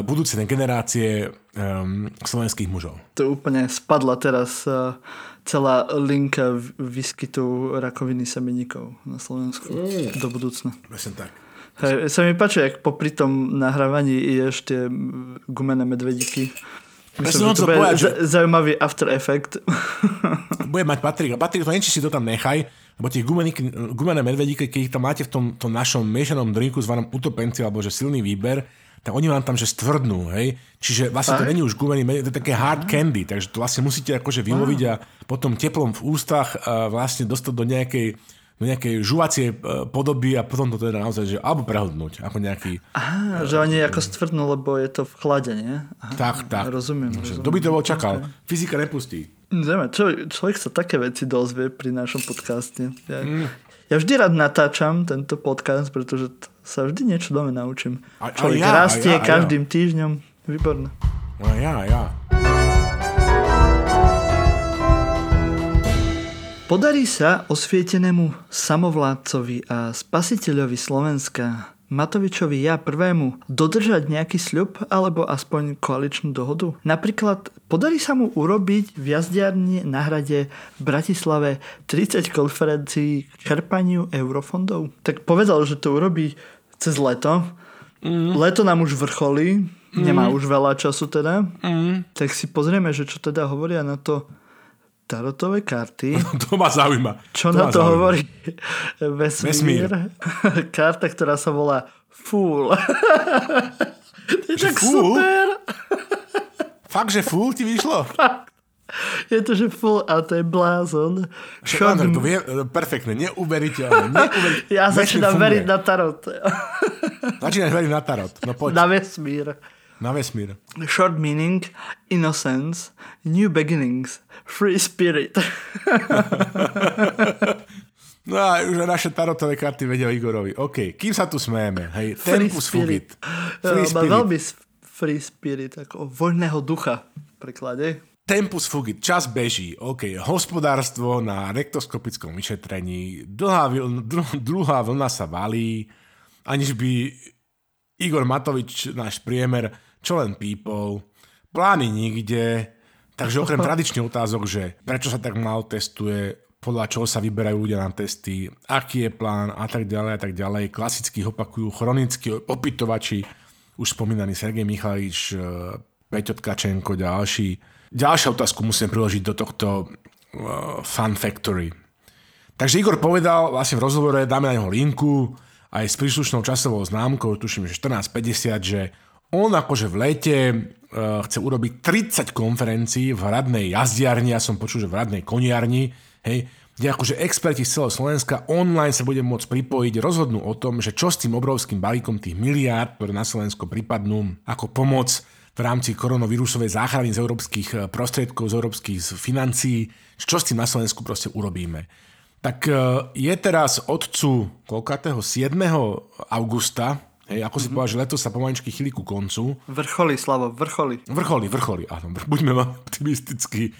budúce generácie um, slovenských mužov. To úplne spadla teraz uh, celá linka výskytu rakoviny semeníkov na Slovensku mm. do budúcna. Myslím tak. Hej, sa mi páči, ak popri tom nahrávaní ješ tie gumené medvedíky. Myslím, to bude povedať, že... zaujímavý after effect. Bude mať Patrik. Patrik, to neviem, či si to tam nechaj, lebo tie gumené medvedíky, keď ich tam máte v tom, tom našom miešanom drinku zvanom utopenci, alebo že silný výber, tak oni vám tam že stvrdnú, hej. Čiže vlastne to není už gumený, to je také hard candy, takže to vlastne musíte akože vyloviť a potom teplom v ústach vlastne dostať do nejakej do nejakej žuvacie e, podoby a potom to teda naozaj, že alebo prehodnúť, ako nejaký... Aha, že oni ako stvrdnú, lebo je to v chlade, nie? Aha, tak, tak. Rozumiem. rozumiem. Kto by to bol čakal? Okay. Fyzika nepustí. Čo, človek sa také veci dozvie pri našom podcaste. Ja, mm. Ja vždy rád natáčam tento podcast, pretože sa vždy niečo dome naučím. A, Človek ja, rastie ja, každým ja. týždňom. Výborné. A ja, ja. Podarí sa osvietenému samovládcovi a spasiteľovi Slovenska Matovičovi ja prvému dodržať nejaký sľub alebo aspoň koaličnú dohodu? Napríklad podarí sa mu urobiť v jazdiarni na hrade v Bratislave 30 konferencií k čerpaniu eurofondov? Tak povedal, že to urobí cez leto. Mm. Leto nám už vrcholí, mm. nemá už veľa času teda. Mm. Tak si pozrieme, že čo teda hovoria na to tarotové karty. to ma zaujíma. Čo to na to zaujíma. hovorí vesmír? vesmír. Karta, ktorá sa volá Fool. to je tak fool? super. Fakt, že Fool ti vyšlo? Fakt. Je to, že full a to je blázon. Šok... to vie, perfektne, neuveriteľné. neuveriteľné. Ja začínam veriť na tarot. Začínaš veriť na tarot. No poď. Na vesmír. Na vesmír. Short meaning, innocence, new beginnings, free spirit. No a už naše tarotové karty vedia Igorovi. OK, kým sa tu smejeme? Hej, free tempus spirit. fugit. Free spirit. veľmi free spirit, ako voľného ducha v preklade. Tempus fugit, čas beží, OK, hospodárstvo na rektoskopickom vyšetrení, dlhá, druhá vlna sa valí, aniž by Igor Matovič, náš priemer, čo len pípol, plány nikde, takže okrem tradičných otázok, že prečo sa tak málo testuje, podľa čoho sa vyberajú ľudia na testy, aký je plán a tak ďalej a tak ďalej. Klasicky opakujú chronickí opytovači, už spomínaný Sergej Michalič, eh, Peťo Tkačenko, ďalší ďalšiu otázku musím priložiť do tohto uh, Fun Factory. Takže Igor povedal vlastne v rozhovore, dáme na neho linku, aj s príslušnou časovou známkou, tuším, že 14.50, že on akože v lete chce urobiť 30 konferencií v hradnej jazdiarni, ja som počul, že v hradnej koniarni, hej, kde akože experti z celého Slovenska online sa bude môcť pripojiť, rozhodnú o tom, že čo s tým obrovským balíkom tých miliárd, ktoré na Slovensko pripadnú ako pomoc v rámci koronavírusovej záchrany z európskych eh, prostriedkov, z európskych financií, čo s tým na Slovensku proste urobíme. Tak eh, je teraz otcu koľkatého 7. augusta, hej, ako si mm-hmm. povedal, že leto sa pomaličky chýli ku koncu. Vrcholí, Slavo, vrcholí. Vrcholí, vrcholí, áno, buďme optimistickí.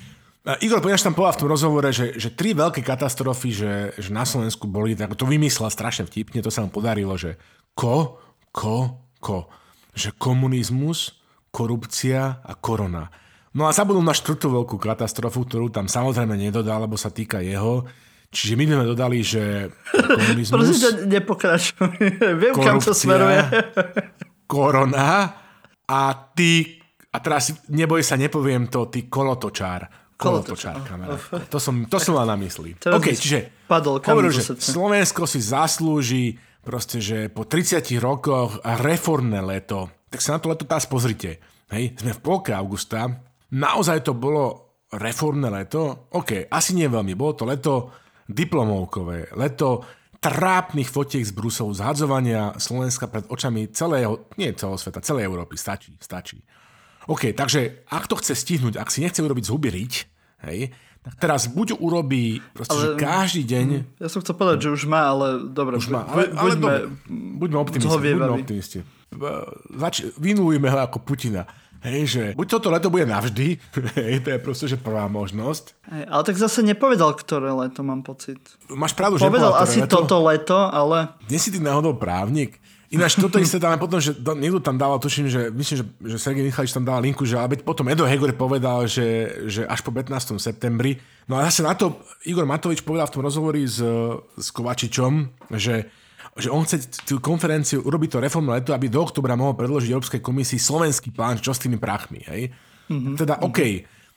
Igor Poňaš tam povedal v tom rozhovore, že, že tri veľké katastrofy, že, že na Slovensku boli, tak to vymyslel strašne vtipne, to sa mu podarilo, že ko, ko, ko. Že komunizmus, korupcia a korona. No a zabudol na štvrtú veľkú katastrofu, ktorú tam samozrejme nedodal, lebo sa týka jeho. Čiže my sme dodali, že komunizmus... Prosím ťa, nepokračuj. Viem, kam to smeruje. korona a ty... A teraz neboj sa, nepoviem to, ty kolotočár. Kolotočár, kamera. To som, to som mal na mysli. Teraz OK, čiže padol hovoril, že Slovensko si zaslúži proste, že po 30 rokoch reformné leto tak sa na to leto teraz pozrite. Hej, sme v polke augusta, naozaj to bolo reformné leto? OK, asi nie veľmi, bolo to leto diplomovkové, leto trápnych fotiek z brusov, zhadzovania Slovenska pred očami celého, nie celého sveta, celej Európy, stačí, stačí. OK, takže ak to chce stihnúť, ak si nechce urobiť zuby riť, hej, tak teraz buď urobí proste, ale, že každý deň... Ja som chcel povedať, že už má, ale dobre. Už má, ale, ale buďme, buďme optimisti. Buďme optimisti. Zač- vynulujme ho ako Putina. Hej, že buď toto leto bude navždy, hej, to je proste, že prvá možnosť. Hej, ale tak zase nepovedal, ktoré leto, mám pocit. Máš pravdu, že Povedal asi leto. toto leto, ale... Dnes si ty náhodou právnik? Ináč toto isté tam potom, že do, niekto tam dával, tuším, že myslím, že, že Sergej Michalič tam dával linku, že aby potom Edo Hegor povedal, že, že až po 15. septembri. No a zase na to Igor Matovič povedal v tom rozhovori s, s Kovačičom, že, že on chce tú konferenciu urobiť to reformné leto, aby do oktobra mohol predložiť Európskej komisii slovenský plán, čo s tými prachmi. Hej? Mm-hmm. Teda OK,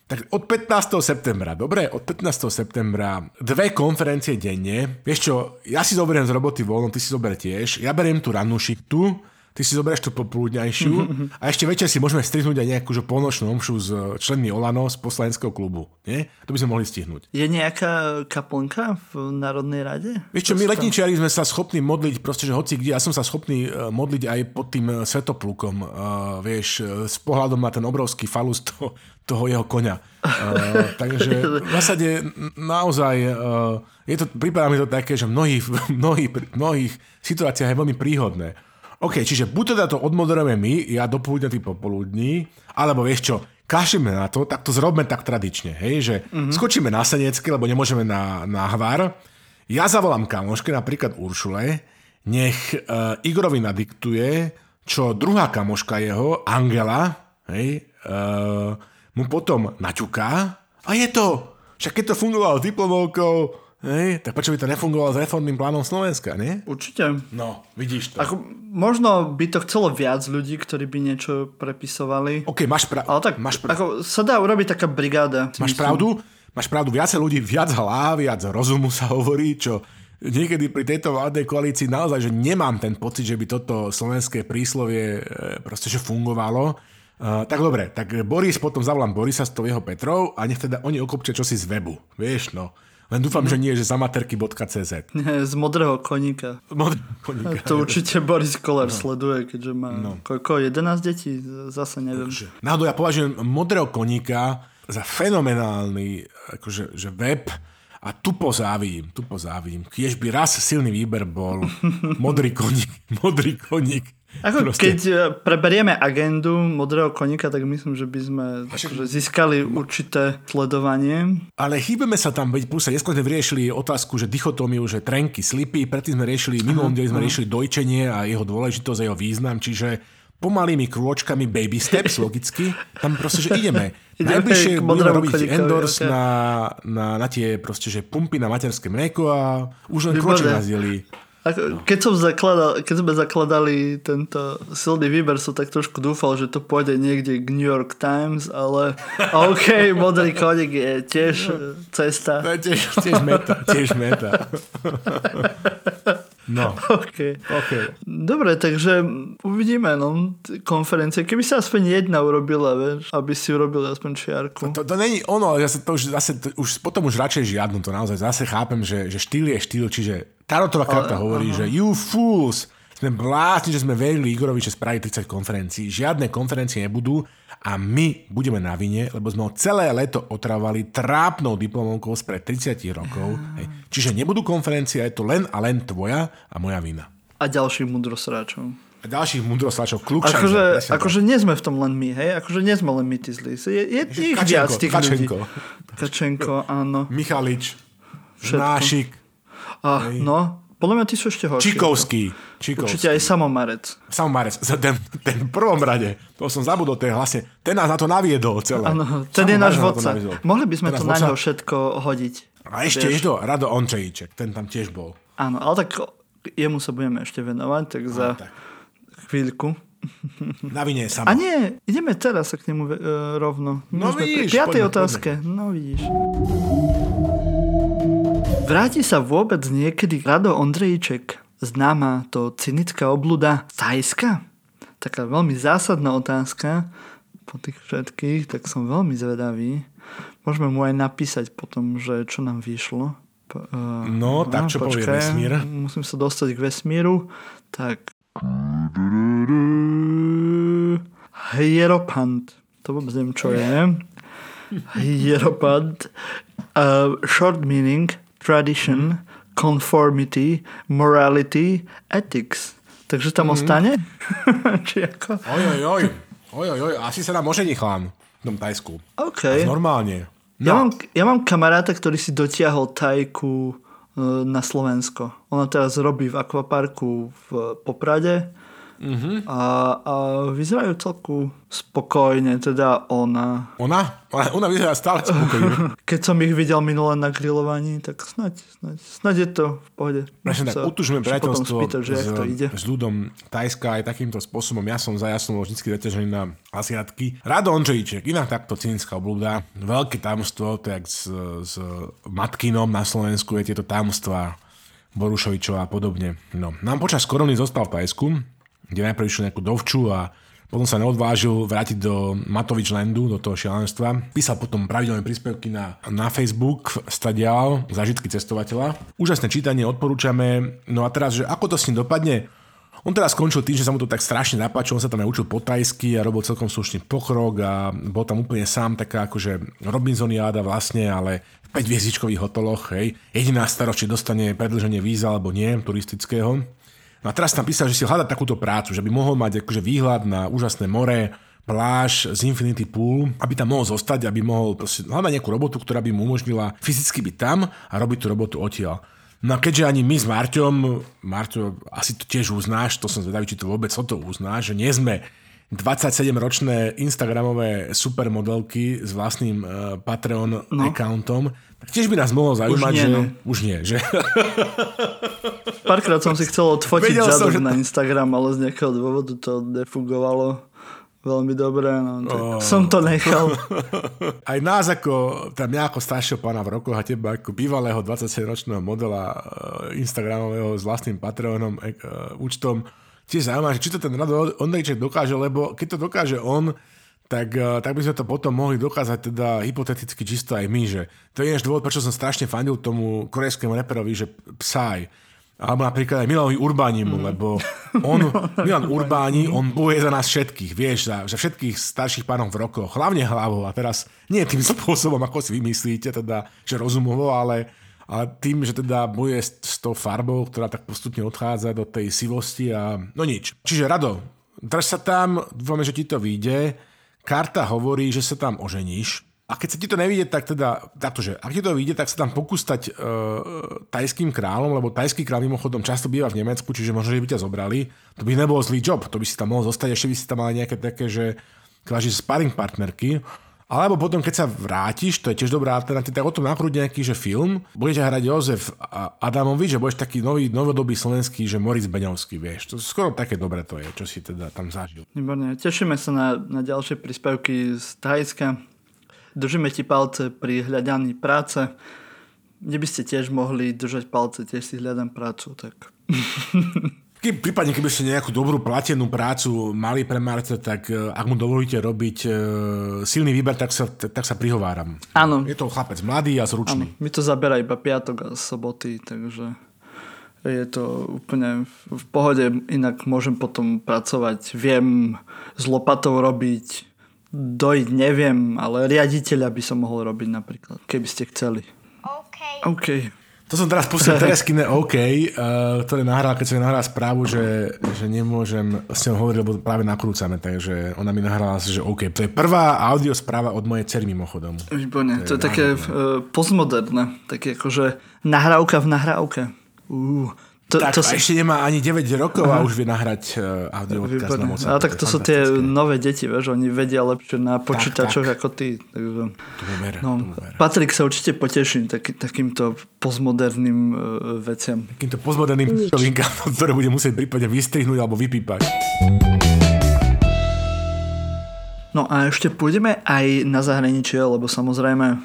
tak od 15. septembra, dobre, od 15. septembra dve konferencie denne. Vieš čo, ja si zoberiem z roboty voľno, ty si zober tiež. Ja beriem tú rannú šiktu, ty si zoberieš tú popoludňajšiu a ešte večer si môžeme strihnúť aj nejakú že polnočnú omšu s členmi Olano z poslaneckého klubu. Nie? To by sme mohli stihnúť. Je nejaká kaplnka v Národnej rade? Vieš čo, my letničiari sme sa schopní modliť, proste, že hoci kde, ja som sa schopný e, modliť aj pod tým e, svetoplukom, uh, vieš, e, s pohľadom na ten obrovský falus toho, toho jeho koňa. Uh, takže v zásade naozaj uh, je to, prípada mi to také, že v mnohých, mnohých, mnohých situáciách je veľmi príhodné. OK, čiže buď teda to odmoderujeme my, ja dopoludne, ty popoludní, alebo vieš čo, kašíme na to, tak to zrobme tak tradične, hej, že mm-hmm. skočíme na Senecky, lebo nemôžeme na, na hvar. Ja zavolám kamoške, napríklad Uršule, nech uh, Igorovi nadiktuje, čo druhá kamoška jeho, Angela, hej, uh, mu potom naťuká a je to. Však keď to fungovalo diplomovkou, Hej, tak prečo by to nefungovalo s reformným plánom Slovenska, nie? Určite. No, vidíš to. Ako, možno by to chcelo viac ľudí, ktorí by niečo prepisovali. OK, máš, pravdu. Ale tak máš pra... ako, sa dá urobiť taká brigáda. Máš myslím. pravdu? Máš pravdu, viacej ľudí, viac hlav, viac rozumu sa hovorí, čo niekedy pri tejto vládnej koalícii naozaj, že nemám ten pocit, že by toto slovenské príslovie e, proste, že fungovalo. Uh, tak dobre, tak Boris, potom zavolám Borisa z toho jeho Petrov a nech teda oni okopčia čosi z webu. Vieš, no. Len dúfam, že nie, že zamaterky.cz. Z modrého koníka. Modrého koníka. To určite Boris Koller no. sleduje, keďže má no. koľko, 11 detí? Zase neviem. Takže, náhodou ja považujem modrého koníka za fenomenálny akože, že web a tu pozávim, tu pozávim. Kiež by raz silný výber bol modrý koník, modrý koník ako Proste. keď e, preberieme agendu modrého koníka, tak myslím, že by sme akože získali určité sledovanie. Ale chýbeme sa tam, veď plus neskôr sme vyriešili otázku, že dichotómiu, že trenky, slipy, predtým sme riešili, minulom dieli sme riešili dojčenie a jeho dôležitosť a jeho význam, čiže pomalými krôčkami, baby steps logicky, tam proste, že ideme. Najbližšie budeme robiť endorse okay. na, na, na tie proste, že pumpy na materské mlieko a už len kroček nás ako, keď, som zakladal, keď sme zakladali tento silný výber, som tak trošku dúfal, že to pôjde niekde k New York Times, ale OK, modrý konik je tiež cesta. To je tiež, tiež meta. Tiež meta. No. Okay. okay. Dobre, takže uvidíme, no, konferencie. Keby sa aspoň jedna urobila, vieš, aby si urobil aspoň čiarku. To, to, to není ono, ale zase, to už, zase, to, už potom už radšej žiadnu, to naozaj zase chápem, že, že štýl je štýl, čiže Tarotová karta hovorí, aha. že you fools, sme blázni, že sme verili Igorovi, že spraví 30 konferencií. Žiadne konferencie nebudú a my budeme na vine, lebo sme ho celé leto otravali trápnou diplomovkou spred 30 rokov. Hej. Čiže nebudú konferencie, je to len a len tvoja a moja vina. A ďalších mudrosráčov. A ďalších mudrosráčov, kľúčan. Akože, akože nie sme v tom len my, hej? Akože nie sme len my tí zlí. Je, je ich viac tých Kačenko. ľudí. Kačenko, áno. Michalič. Všetko. Nášik. Ah, no, podľa mňa ty sú ešte horší. Čikovský. Čikovský. Určite aj Samomarec. Samomarec. Ten, ten v prvom rade, to som zabudol, ten vlastne, ten nás na to naviedol celé. Áno, ten je náš vodca. Mohli by sme ten to na ňo všetko hodiť. A ešte je to Rado Ončejíček, ten tam tiež bol. Áno, ale tak jemu sa budeme ešte venovať, tak za no, tak. chvíľku. Na vine sama. A nie, ideme teraz sa k nemu uh, rovno. No vidíš, pri piatej poďme, otázke. Poďme. No vidíš. Vráti sa vôbec niekedy Rado Ondrejček, známa to cynická obluda Tajska? Taká veľmi zásadná otázka po tých všetkých, tak som veľmi zvedavý. Môžeme mu aj napísať potom, že čo nám vyšlo. Uh, no, tak čo počkaj, povie vesmír? Musím sa dostať k vesmíru. Tak. Hieropant. to vôbec neviem, čo je. Hieropad. Uh, short meaning, tradition, conformity, morality, ethics. Takže tam mm. ostane? Či ako? Oj, oj, oj. Oj, oj, oj. Asi sa nám ožení chlán v tom Tajsku. OK. Normálne. No. Ja, mám, ja mám kamaráta, ktorý si dotiahol Tajku uh, na Slovensko. Ona teraz robí v akvaparku v Poprade Uh-huh. A, a vyzerajú celku spokojne, teda ona. Ona? Ona, ona vyzerá stále spokojne. Keď som ich videl minule na grillovaní, tak snaď, snaď, snaď je to v pohode. Prečo tak utužme priateľstvo spýtať, že s, to ide. s ľudom Tajska aj takýmto spôsobom. Ja som za, ja som vždy zaťažený na asiatky. Rado Ondřejíček, inak takto cínska obľúda. Veľké tajomstvo, to jak s, s Matkinom na Slovensku je tieto tajomstvá Borušovičová a podobne. No, nám počas korony zostal v Tajsku, kde najprv išiel nejakú dovču a potom sa neodvážil vrátiť do Matovič Landu, do toho šialenstva. Písal potom pravidelné príspevky na, na Facebook, stadial, zažitky cestovateľa. Úžasné čítanie, odporúčame. No a teraz, že ako to s ním dopadne? On teraz skončil tým, že sa mu to tak strašne napáčilo, on sa tam aj učil po tajsky a robil celkom slušný pokrok a bol tam úplne sám, taká akože Robinsoniáda vlastne, ale v 5 hviezdičkových hoteloch, hej. Jediná starosť, či dostane predlženie víza alebo nie, turistického. No a teraz tam písal, že si hľadá takúto prácu, že by mohol mať akože výhľad na úžasné more, pláž z Infinity Pool, aby tam mohol zostať, aby mohol hľadať nejakú robotu, ktorá by mu umožnila fyzicky byť tam a robiť tú robotu odtiaľ. No a keďže ani my s Marťom, Marťo, asi to tiež uznáš, to som zvedavý, či to vôbec o to uznáš, že nie sme 27-ročné Instagramové supermodelky s vlastným uh, Patreon no. accountom, tiež by nás mohlo zaujímať, už nie, že... No. Už nie, že... Párkrát som si chcel odfotiť zadok že... na Instagram, ale z nejakého dôvodu to nefungovalo veľmi dobre, no, tak oh. som to nechal. Aj nás ako, tam mňa ako staršieho pána v rokoch a teba ako bývalého 27-ročného modela uh, Instagramového s vlastným Patreonom uh, účtom, tiež zaujímavé, či to ten Rado Ondrejček dokáže, lebo keď to dokáže on, tak, uh, tak by sme to potom mohli dokázať teda hypoteticky čisto aj my, že to je dôvod, prečo som strašne fandil tomu korejskému reperovi, že Psy, alebo napríklad aj Milanovi Urbánimu, mm. lebo on, Milan Urbáni, on bojuje za nás všetkých, vieš, za, za všetkých starších pánov v rokoch, hlavne hlavou. A teraz nie tým spôsobom, ako si vymyslíte, teda, že rozumovo, ale, ale tým, že teda bojuje s, tou farbou, ktorá tak postupne odchádza do tej sivosti a no nič. Čiže Rado, drž sa tam, dúfame, že ti to vyjde. Karta hovorí, že sa tam oženíš, a keď sa ti to nevidie, tak teda, taktože, ak ti to vyjde, tak sa tam pokústať uh, tajským kráľom, lebo tajský kráľ mimochodom často býva v Nemecku, čiže možno, že by ťa zobrali. To by nebol zlý job, to by si tam mohol zostať, ešte by si tam mali nejaké také, že kváži sparring partnerky. Alebo potom, keď sa vrátiš, to je tiež dobrá alternatíva, tak o tom nakrúť nejaký že film. Budete hrať Jozef Adamovič, že budeš taký nový, novodobý slovenský, že Moritz Beňovský, vieš. To skoro také dobre to je, čo si teda tam zažil. Výborne. Tešíme sa na, na ďalšie príspevky z Thajska. Držíme ti palce pri hľadaní práce. Kde by ste tiež mohli držať palce, tiež si hľadám prácu, tak... Keď, prípadne, keby ste nejakú dobrú platenú prácu mali pre Marta, tak e, ak mu dovolíte robiť uh, silný výber, tak sa, tak sa prihováram. Áno. Je to chlapec mladý a zručný. Áno. Mi to zabera iba piatok a soboty, takže je to úplne v pohode. Inak môžem potom pracovať. Viem s lopatou robiť dojť, neviem, ale riaditeľa by som mohol robiť napríklad, keby ste chceli. OK. OK. To som teraz pustil Tereskine OK, uh, ktoré nahral, keď som nahral správu, že, že nemôžem s ňou hovoriť, lebo práve nakrúcame, takže ona mi nahrala, že OK. To je prvá audio správa od mojej cery mimochodom. Výborne, to je, to je také uh, postmoderné, také akože nahrávka v nahrávke. Uh. To, tak to a si... ešte nemá ani 9 rokov uh-huh. a už vie nahrať uh, audio odkaz na WhatsApp. Ale tak to sú tie nové deti, vieš, oni vedia lepšie na počítačoch tak, tak. ako ty. Takže, ver, no, Patrik sa určite poteší taký, takýmto postmoderným uh, veciam. Takýmto postmoderným čovinkám, ktoré bude musieť prípadne vystrihnúť alebo vypípať. No a ešte pôjdeme aj na zahraničie, lebo samozrejme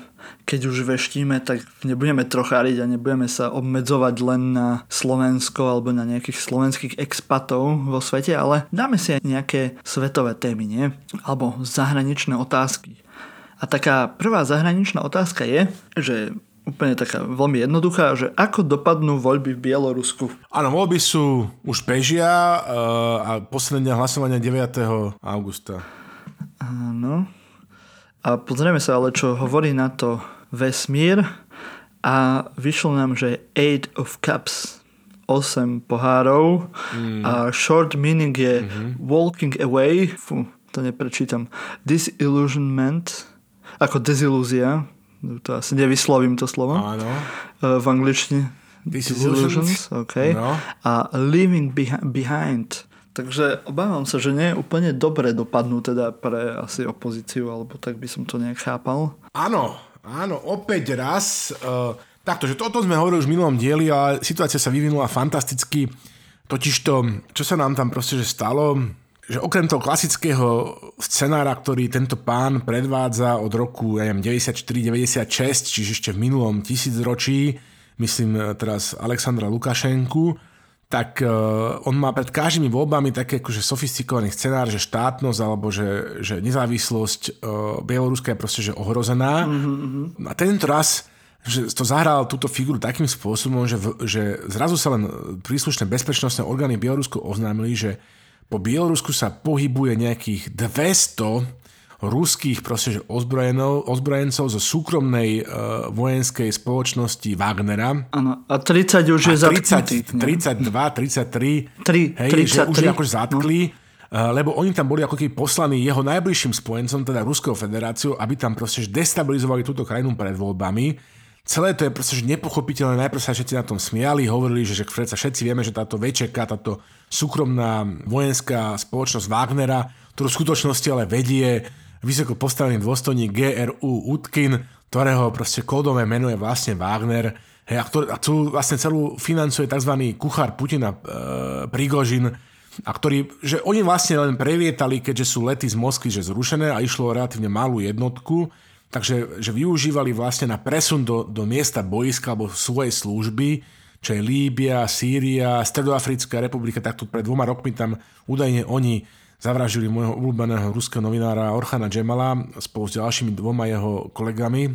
keď už veštíme, tak nebudeme trocháriť a nebudeme sa obmedzovať len na Slovensko alebo na nejakých slovenských expatov vo svete, ale dáme si aj nejaké svetové témy, nie? Alebo zahraničné otázky. A taká prvá zahraničná otázka je, že úplne taká veľmi jednoduchá, že ako dopadnú voľby v Bielorusku? Áno, voľby sú už bežia uh, a posledné hlasovanie 9. augusta. Áno. A pozrieme sa ale, čo hovorí na to vesmír a vyšlo nám, že Eight of Cups 8 pohárov mm. a short meaning je mm-hmm. walking away, fú, to neprečítam, disillusionment, ako dezilúzia, to asi nevyslovím to slovo, Áno. Uh, v angličtine. Disillusions, okay. no. A leaving behi- behind. Takže obávam sa, že nie je úplne dobre dopadnú teda pre asi opozíciu, alebo tak by som to nejak chápal. Áno, áno, opäť raz... Uh Takto, že toto sme hovorili už v minulom dieli, ale situácia sa vyvinula fantasticky. Totižto, čo sa nám tam proste že stalo, že okrem toho klasického scenára, ktorý tento pán predvádza od roku ja 94-96, čiže ešte v minulom tisícročí, myslím e, teraz Alexandra Lukašenku, tak uh, on má pred každými voľbami taký akože sofistikovaný scenár, že štátnosť alebo že, že nezávislosť uh, Bieloruska je proste že ohrozená. Mm-hmm. A tento raz že to zahral túto figuru takým spôsobom, že, v, že zrazu sa len príslušné bezpečnostné orgány Bielorusku oznámili, že po Bielorusku sa pohybuje nejakých 200 ruských proste, ozbrojencov zo súkromnej uh, vojenskej spoločnosti Wagnera. Áno, a 30 už je zatknutých. 32, 33, 3, hej, 33, že už akože zatkli. No lebo oni tam boli ako keby poslaní jeho najbližším spojencom, teda Ruskou federáciou, aby tam proste destabilizovali túto krajinu pred voľbami celé to je proste že nepochopiteľné. Najprv sa všetci na tom smiali, hovorili, že, že všetci vieme, že táto VČK, táto súkromná vojenská spoločnosť Wagnera, ktorú v skutočnosti ale vedie vysoko postavený dôstojník GRU Utkin, ktorého proste kódové meno je vlastne Wagner, hej, a, ktorý, a celú, vlastne celú financuje tzv. kuchár Putina e, Prigožin, a ktorý, že oni vlastne len prelietali, keďže sú lety z Moskvy že zrušené a išlo o relatívne malú jednotku, Takže že využívali vlastne na presun do, do miesta boiska alebo svojej služby, čo je Líbia, Sýria, Stredoafrická republika, tak tu pred dvoma rokmi tam údajne oni zavražili môjho obľúbeného ruského novinára Orchana Džemala spolu s ďalšími dvoma jeho kolegami.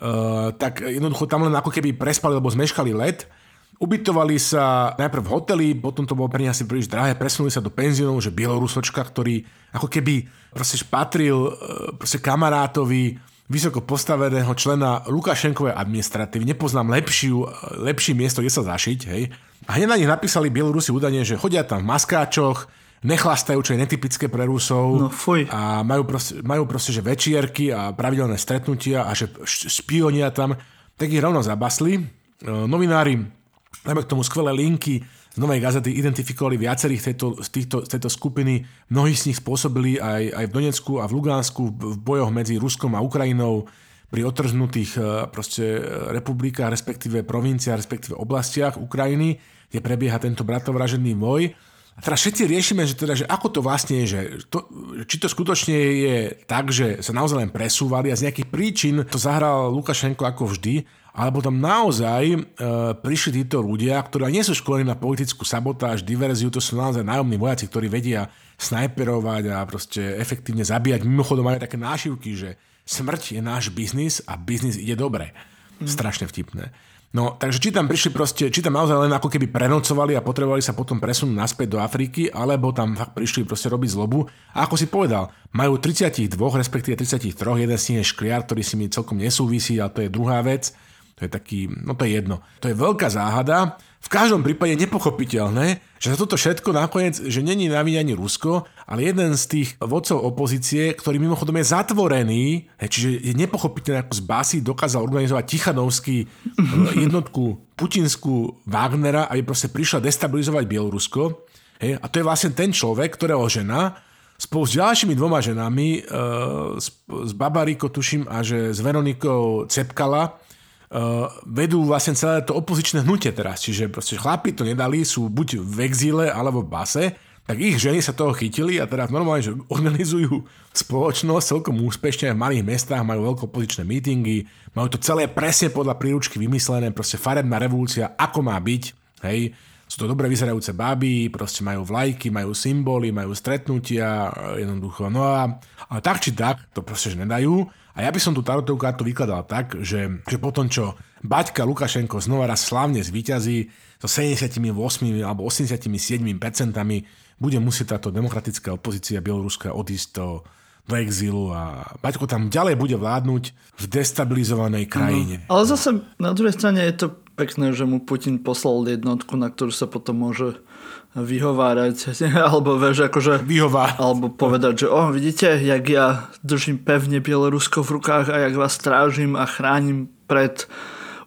Uh, tak jednoducho tam len ako keby prespali, alebo zmeškali let Ubytovali sa najprv v hoteli, potom to bolo pre nich asi príliš drahé, presunuli sa do penziónov, že Bielorusočka, ktorý ako keby proste patril e, proste kamarátovi vysoko postaveného člena Lukašenkovej administratívy. Nepoznám lepšiu, lepšie miesto, kde sa zašiť. Hej. A hneď na nich napísali Bielorusi údajne, že chodia tam v maskáčoch, nechlastajú, čo je netypické pre Rusov. No fuj. A majú proste, majú proste že večierky a pravidelné stretnutia a že špionia tam. Tak ich rovno zabasli. E, novinári Najmä k tomu skvelé linky z Novej gazety identifikovali viacerých tejto, z, týchto, z tejto skupiny. Mnohí z nich spôsobili aj, aj v Donecku a v Lugánsku v bojoch medzi Ruskom a Ukrajinou pri otrznutých e, proste, e, republikách, respektíve provinciách, respektíve oblastiach Ukrajiny, kde prebieha tento bratovražený boj. A teraz všetci riešime, že, teda, že ako to vlastne je, že to, či to skutočne je tak, že sa naozaj len presúvali a z nejakých príčin to zahral Lukašenko ako vždy, alebo tam naozaj e, prišli títo ľudia, ktorí nie sú školení na politickú sabotáž, diverziu, to sú naozaj nájomní vojaci, ktorí vedia snajperovať a proste efektívne zabíjať. Mimochodom majú také nášivky, že smrť je náš biznis a biznis ide dobre. Mm. Strašne vtipné. No, takže či tam prišli proste, či tam naozaj len ako keby prenocovali a potrebovali sa potom presunúť naspäť do Afriky, alebo tam fakt prišli proste robiť zlobu. A ako si povedal, majú 32, respektíve 33, jeden z nich je škliar, ktorý si mi celkom nesúvisí, ale to je druhá vec. To je taký, no to je jedno. To je veľká záhada. V každom prípade nepochopiteľné, že za toto všetko nakoniec, že není na ani Rusko, ale jeden z tých vodcov opozície, ktorý mimochodom je zatvorený, čiže je nepochopiteľné, ako z Basy dokázal organizovať Tichanovský eh, jednotku putinskú Wagnera, aby proste prišla destabilizovať Bielorusko. A to je vlastne ten človek, ktorého žena spolu s ďalšími dvoma ženami, e, s, s Babariko, tuším, a že s Veronikou Cepkala, vedú vlastne celé to opozičné hnutie teraz. Čiže proste chlapi to nedali, sú buď v exíle alebo v base, tak ich ženy sa toho chytili a teraz normálne, že organizujú spoločnosť celkom úspešne v malých mestách, majú veľké opozičné mítingy, majú to celé presne podľa príručky vymyslené, proste farebná revolúcia, ako má byť, hej, sú to dobre vyzerajúce baby, proste majú vlajky, majú symboly, majú stretnutia, jednoducho, no a, a tak či tak, to proste že nedajú a ja by som tú tarotovú kartu vykladal tak, že, že potom, čo Baťka Lukašenko znova raz slávne zvíťazí so 78 alebo 87 percentami, bude musieť táto demokratická opozícia Bieloruska odísť do, do exilu a Baťko tam ďalej bude vládnuť v destabilizovanej krajine. No, ale zase na druhej strane je to pekné, že mu Putin poslal jednotku, na ktorú sa potom môže vyhovárať, alebo vieš, akože... Vyhová. Alebo povedať, že oh, vidíte, jak ja držím pevne Bielorusko v rukách a jak vás strážim a chránim pred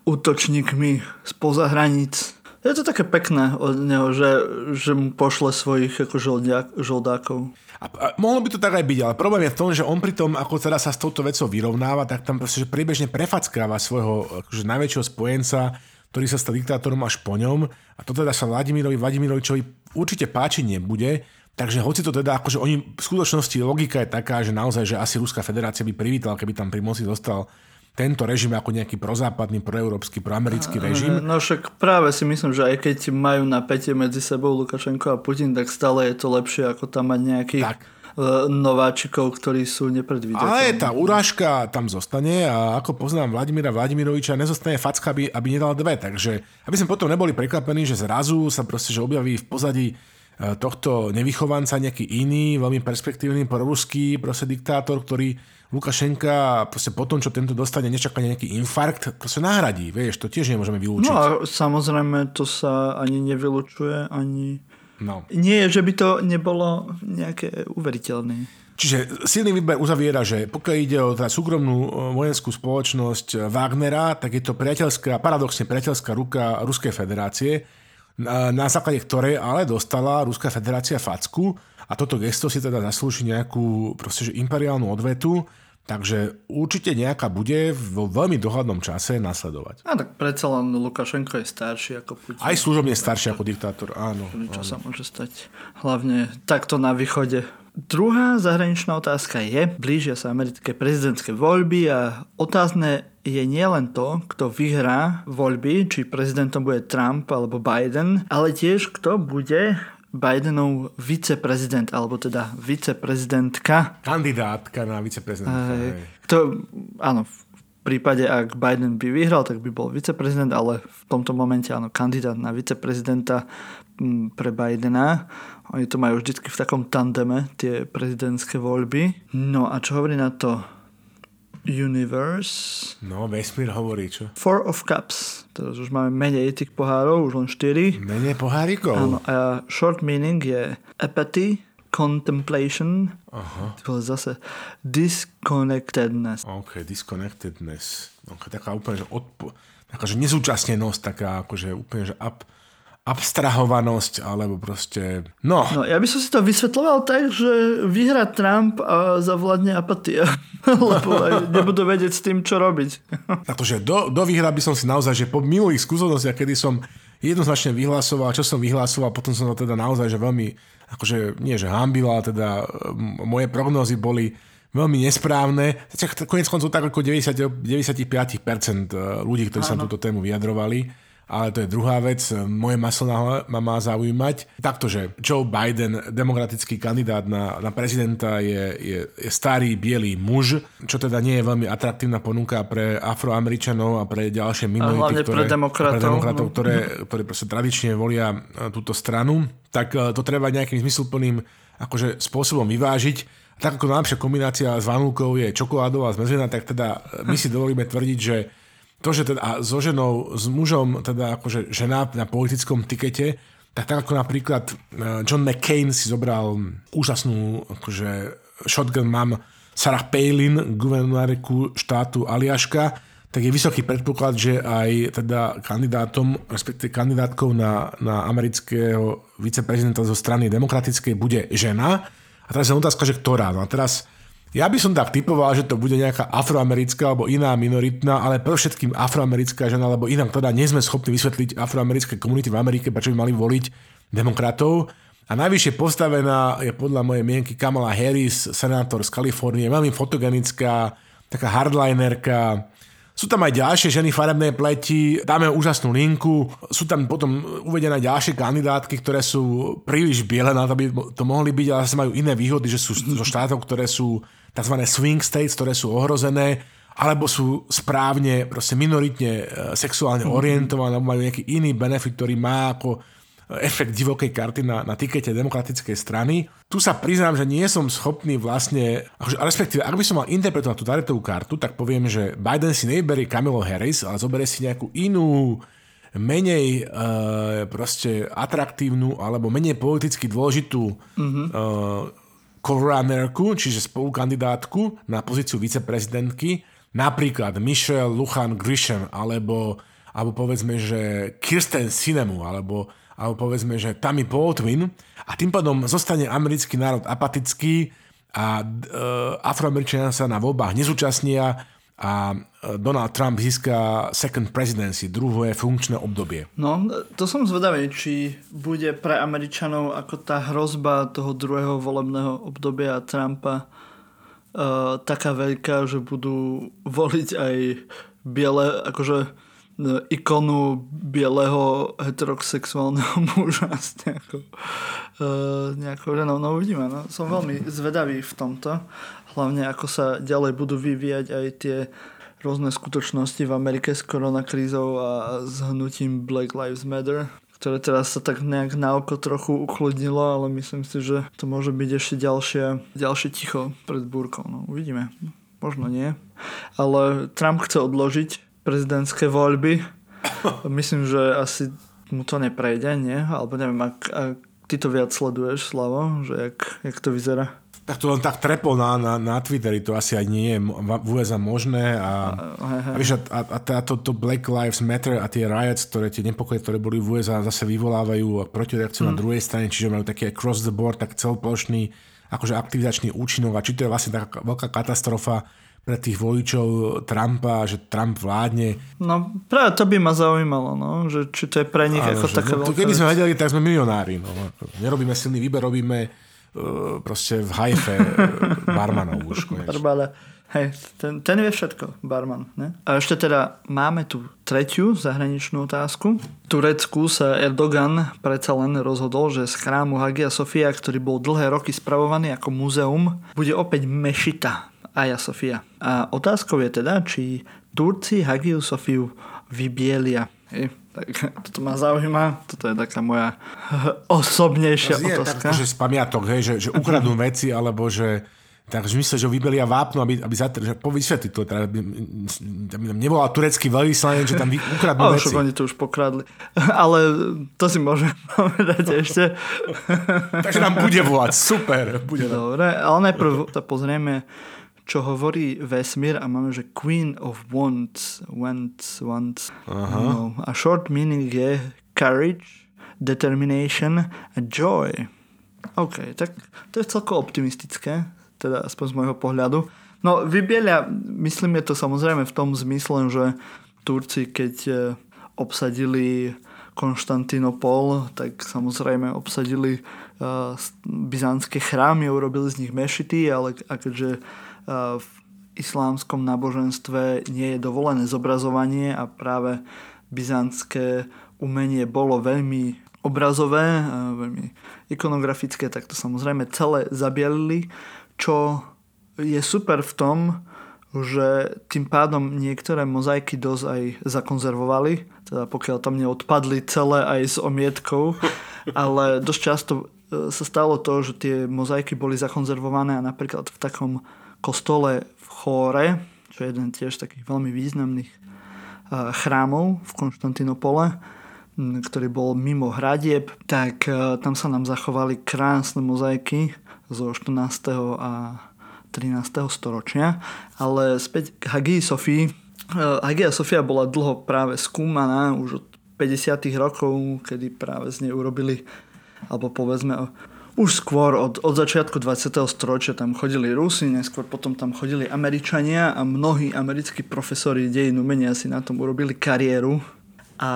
útočníkmi spoza hraníc. Je to také pekné od neho, že, že mu pošle svojich ako žoldiak, žoldákov. A, a mohlo by to tak aj byť, ale problém je v tom, že on pri tom, ako teda sa s touto vecou vyrovnáva, tak tam proste, priebežne prefackáva svojho akože najväčšieho spojenca, ktorý sa stal diktátorom až po ňom. A to teda sa Vladimirovi Vladimirovičovi určite páčiť nebude. Takže hoci to teda, akože oni, v skutočnosti logika je taká, že naozaj, že asi Ruská federácia by privítala, keby tam pri moci dostal tento režim ako nejaký prozápadný, proeurópsky, proamerický režim. No však práve si myslím, že aj keď majú napätie medzi sebou Lukašenko a Putin, tak stále je to lepšie ako tam mať nejakých tak. E, nováčikov, ktorí sú nepredvídateľní. Ale tá urážka tam zostane a ako poznám Vladimíra Vladimiroviča, nezostane facka, aby, aby nedal dve. Takže aby sme potom neboli prekvapení, že zrazu sa proste že objaví v pozadí e, tohto nevychovanca nejaký iný, veľmi perspektívny proruský proste diktátor, ktorý Lukašenka proste po tom, čo tento dostane nečakane nejaký infarkt, sa nahradí, vieš, to tiež nemôžeme vylúčiť. No a samozrejme to sa ani nevylučuje, ani... No. Nie, že by to nebolo nejaké uveriteľné. Čiže silný výber uzaviera, že pokiaľ ide o tá súkromnú vojenskú spoločnosť Wagnera, tak je to priateľská, paradoxne priateľská ruka Ruskej federácie, na základe ktorej ale dostala Ruská federácia facku a toto gesto si teda zaslúži nejakú proste, že imperiálnu odvetu, Takže určite nejaká bude vo veľmi dohľadnom čase nasledovať. A tak predsa len Lukašenko je starší ako Putin. Aj služobne starší ako diktátor, áno. Čo áno. sa môže stať. Hlavne takto na východe. Druhá zahraničná otázka je, blížia sa americké prezidentské voľby a otázne je nielen to, kto vyhrá voľby, či prezidentom bude Trump alebo Biden, ale tiež kto bude Bidenov viceprezident, alebo teda viceprezidentka. Kandidátka na viceprezidentka. to, áno, v prípade, ak Biden by vyhral, tak by bol viceprezident, ale v tomto momente áno, kandidát na viceprezidenta pre Bidena. Oni to majú vždy v takom tandeme, tie prezidentské voľby. No a čo hovorí na to Universe. No, vesmír hovorí, čo? Four of Cups. Teraz už máme menej tých pohárov, už len 4. Menej pohárikov? Áno, a short meaning je apathy, contemplation, Aha. zase disconnectedness. OK, disconnectedness. Okay, taká úplne, že odpo- taká, že nezúčastnenosť, taká akože úplne, že up, abstrahovanosť, alebo proste... No. no. ja by som si to vysvetloval tak, že vyhrá Trump a zavládne apatia. Lebo nebudú vedieť s tým, čo robiť. Takže do, do výhra by som si naozaj, že po minulých skúsenostiach, kedy som jednoznačne vyhlasoval, čo som vyhlasoval, potom som to teda naozaj, že veľmi, akože nie, že hambil, ale teda moje prognózy boli veľmi nesprávne. Konec koncov tak ako 90, 95% ľudí, ktorí sa na túto tému vyjadrovali ale to je druhá vec. Moje maslo ma má zaujímať. Takto, že Joe Biden, demokratický kandidát na, na prezidenta, je, je, je starý bielý muž, čo teda nie je veľmi atraktívna ponuka pre afroameričanov a pre ďalšie minority, ktoré, pre demokratov, pre demokratov no. ktoré, ktoré proste tradične volia e, túto stranu. Tak e, to treba nejakým zmysluplným akože spôsobom vyvážiť. Tak ako najlepšia kombinácia s vanúkou je čokoládová zmrzlina, tak teda my si dovolíme tvrdiť, že to, že teda a so ženou, s mužom, teda akože žena na politickom tikete, tak tak ako napríklad e, John McCain si zobral úžasnú akože shotgun mam Sarah Palin, guvernérku štátu Aliaška, tak je vysoký predpoklad, že aj teda kandidátom, respektíve kandidátkou na, na amerického viceprezidenta zo strany demokratickej bude žena. A teraz je otázka, že ktorá. No a teraz ja by som tak typoval, že to bude nejaká afroamerická alebo iná minoritná, ale pre všetkým afroamerická žena, alebo inak teda nie sme schopní vysvetliť afroamerické komunity v Amerike, prečo by mali voliť demokratov. A najvyššie postavená je podľa mojej mienky Kamala Harris, senátor z Kalifornie, veľmi fotogenická, taká hardlinerka, sú tam aj ďalšie ženy farebnej pleti, dáme úžasnú linku, sú tam potom uvedené ďalšie kandidátky, ktoré sú príliš biele na to, aby to mohli byť, ale zase majú iné výhody, že sú zo štátov, ktoré sú tzv. swing states, ktoré sú ohrozené, alebo sú správne, proste minoritne e, sexuálne mhm. orientované, alebo majú nejaký iný benefit, ktorý má ako efekt divokej karty na, na tikete demokratickej strany. Tu sa priznám, že nie som schopný vlastne, akože, respektíve, ak by som mal interpretovať tú Daretovú kartu, tak poviem, že Biden si neberie Kamilo Harris, ale zoberie si nejakú inú menej uh, proste atraktívnu alebo menej politicky dôležitú mm-hmm. uh, coronerku, čiže spolukandidátku na pozíciu viceprezidentky, napríklad Michelle Luchan Grisham, alebo, alebo povedzme, že Kirsten Sinemu, alebo, alebo povedzme, že Tammy Baldwin. A tým pádom zostane americký národ apatický a uh, afroameričania sa na voľbách nezúčastnia a e, Donald Trump získa second presidency, druhé funkčné obdobie. No, to som zvedavý, či bude pre Američanov ako tá hrozba toho druhého volebného obdobia Trumpa uh, taká veľká, že budú voliť aj biele, akože ikonu bieleho heterosexuálneho muža s nejakou, uh, nejakou ženou. No uvidíme, no. som veľmi zvedavý v tomto hlavne ako sa ďalej budú vyvíjať aj tie rôzne skutočnosti v Amerike s koronakrízou a s hnutím Black Lives Matter, ktoré teraz sa tak nejak na oko trochu ukludnilo, ale myslím si, že to môže byť ešte ďalšie, ďalšie ticho pred búrkou. No, uvidíme. Možno nie. Ale Trump chce odložiť prezidentské voľby. Myslím, že asi mu to neprejde, nie? Alebo neviem, ak, ak ty to viac sleduješ, Slavo, že jak, jak to vyzerá? tak to len tak trepol na, na, na Twitteri, to asi aj nie je v USA možné a, a, víš, a, a táto to Black Lives Matter a tie riots, ktoré tie nepokoje, ktoré boli v USA zase vyvolávajú protireakciu mm. na druhej strane, čiže majú taký cross the board, tak celoplošný akože aktivizačný účinok a či to je vlastne taká veľká katastrofa pre tých voličov Trumpa, že Trump vládne. No práve to by ma zaujímalo, no, že či to je pre nich Áno, ako že, taká no, Keby sme vedeli, tak sme milionári. No. Nerobíme silný výber, robíme Eh, proste v hajfe eh, barmanov už Barbada. Hej, ten, ten vie všetko, barman. Ne? A ešte teda máme tu tretiu zahraničnú otázku. V Turecku sa Erdogan predsa len rozhodol, že z chrámu Hagia Sofia, ktorý bol dlhé roky spravovaný ako múzeum, bude opäť mešita Hagia Sofia. A otázkou je teda, či Turci Hagiu Sofiu vybielia. Hej, tak toto ma zaujíma, toto je taká moja osobnejšia to otázka. Tak, že z pamiatok, hej, že, že ukradnú veci, alebo že tak myslím, že vybelia vápno, aby, aby zatr- že vysvetli to, teda, aby, aby nevolal turecký veľvyslanec, že tam ukradnú oh, veci. oni to už pokradli. Ale to si môžem povedať ešte. Takže nám bude volať, super. Bude Dobre, ale najprv to pozrieme čo hovorí vesmír a máme, že Queen of Wands, Wands, Wands. Aha. No, a short meaning je courage, determination a joy. OK, tak to je celko optimistické, teda aspoň z môjho pohľadu. No, vybielia, myslím je to samozrejme v tom zmysle, že Turci, keď e, obsadili Konštantinopol, tak samozrejme obsadili uh, byzantské chrámy, urobili z nich mešity, ale a keďže v islámskom náboženstve nie je dovolené zobrazovanie a práve byzantské umenie bolo veľmi obrazové, veľmi ikonografické, tak to samozrejme celé zabielili, čo je super v tom, že tým pádom niektoré mozaiky dosť aj zakonzervovali, teda pokiaľ tam neodpadli celé aj s omietkou, ale dosť často e, sa stalo to, že tie mozaiky boli zakonzervované a napríklad v takom kostole v Chóre, čo je jeden tiež takých veľmi významných chrámov v Konštantinopole, ktorý bol mimo hradieb, tak tam sa nám zachovali krásne mozaiky zo 14. a 13. storočia. Ale späť k Hagii Sofii. Hagia Sofia bola dlho práve skúmaná už od 50. rokov, kedy práve z nej urobili alebo povedzme už skôr od, od začiatku 20. storočia tam chodili Rusi, neskôr potom tam chodili Američania a mnohí americkí profesori dejin umenia si na tom urobili kariéru a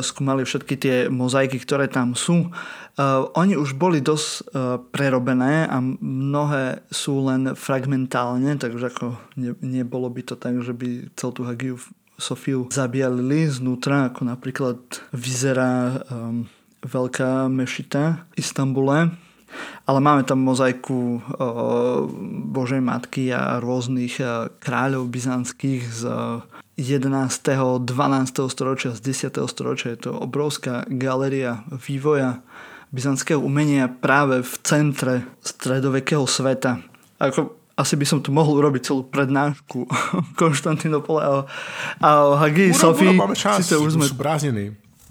skúmali všetky tie mozaiky, ktoré tam sú. Uh, oni už boli dosť uh, prerobené a mnohé sú len fragmentálne, takže ako ne, nebolo by to tak, že by celú tú Hagiu Sofiu zabialili znútra, ako napríklad vyzerá um, veľká mešita v Istambule ale máme tam mozaiku Božej Matky a rôznych kráľov byzantských z 11. 12. storočia, z 10. storočia. Je to obrovská galéria vývoja byzantského umenia práve v centre stredovekého sveta. Ako asi by som tu mohol urobiť celú prednášku Konštantinopole a, a o Hagii Sofii. Sice už sme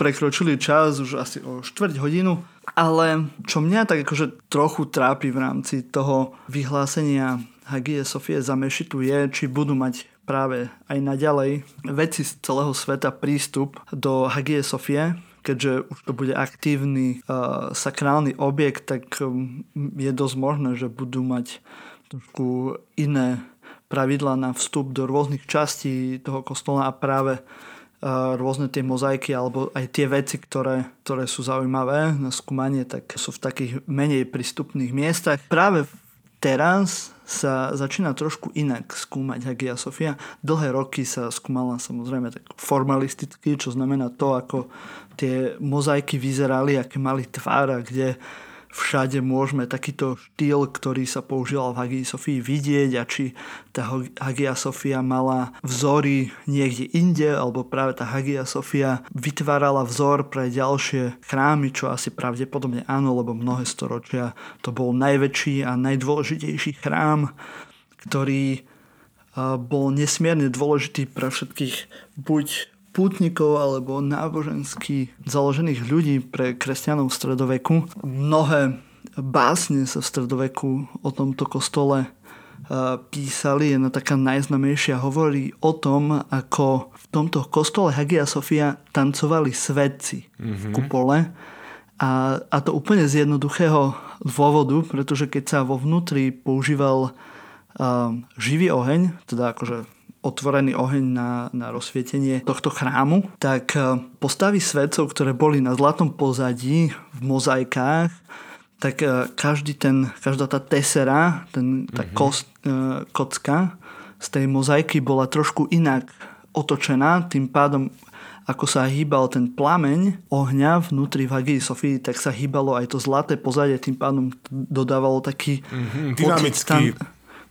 prekročili čas už asi o štvrť hodinu, ale čo mňa tak akože trochu trápi v rámci toho vyhlásenia Hagie Sofie za mešitu je, či budú mať práve aj naďalej veci z celého sveta prístup do Hagie Sofie, keďže už to bude aktívny uh, sakrálny objekt, tak um, je dosť možné, že budú mať trošku iné pravidla na vstup do rôznych častí toho kostola a práve rôzne tie mozaiky alebo aj tie veci, ktoré, ktoré sú zaujímavé na skúmanie, tak sú v takých menej prístupných miestach. Práve teraz sa začína trošku inak skúmať Hagia Sofia. Dlhé roky sa skúmala samozrejme tak formalisticky, čo znamená to, ako tie mozaiky vyzerali, aké mali tvár a kde všade môžeme takýto štýl, ktorý sa používal v Hagia Sofii vidieť a či tá Hagia Sofia mala vzory niekde inde, alebo práve tá Hagia Sofia vytvárala vzor pre ďalšie chrámy, čo asi pravdepodobne áno, lebo mnohé storočia to bol najväčší a najdôležitejší chrám, ktorý bol nesmierne dôležitý pre všetkých buď pútnikov alebo nábožensky založených ľudí pre kresťanov v stredoveku. Mnohé básne sa v stredoveku o tomto kostole písali. Jedna taká najznamejšia hovorí o tom, ako v tomto kostole Hagia Sofia tancovali svetci mm-hmm. v kupole. A, a to úplne z jednoduchého dôvodu, pretože keď sa vo vnútri používal uh, živý oheň, teda akože otvorený oheň na, na rozsvietenie tohto chrámu, tak e, postavy svetcov, ktoré boli na zlatom pozadí v mozaikách, tak e, každý ten, každá tá tesera, ten, tá mm-hmm. kost, e, kocka z tej mozaiky bola trošku inak otočená, tým pádom ako sa hýbal ten plameň ohňa vnútri v Hagii Sofii, tak sa hýbalo aj to zlaté pozadie, tým pádom dodávalo taký mm-hmm, dynamický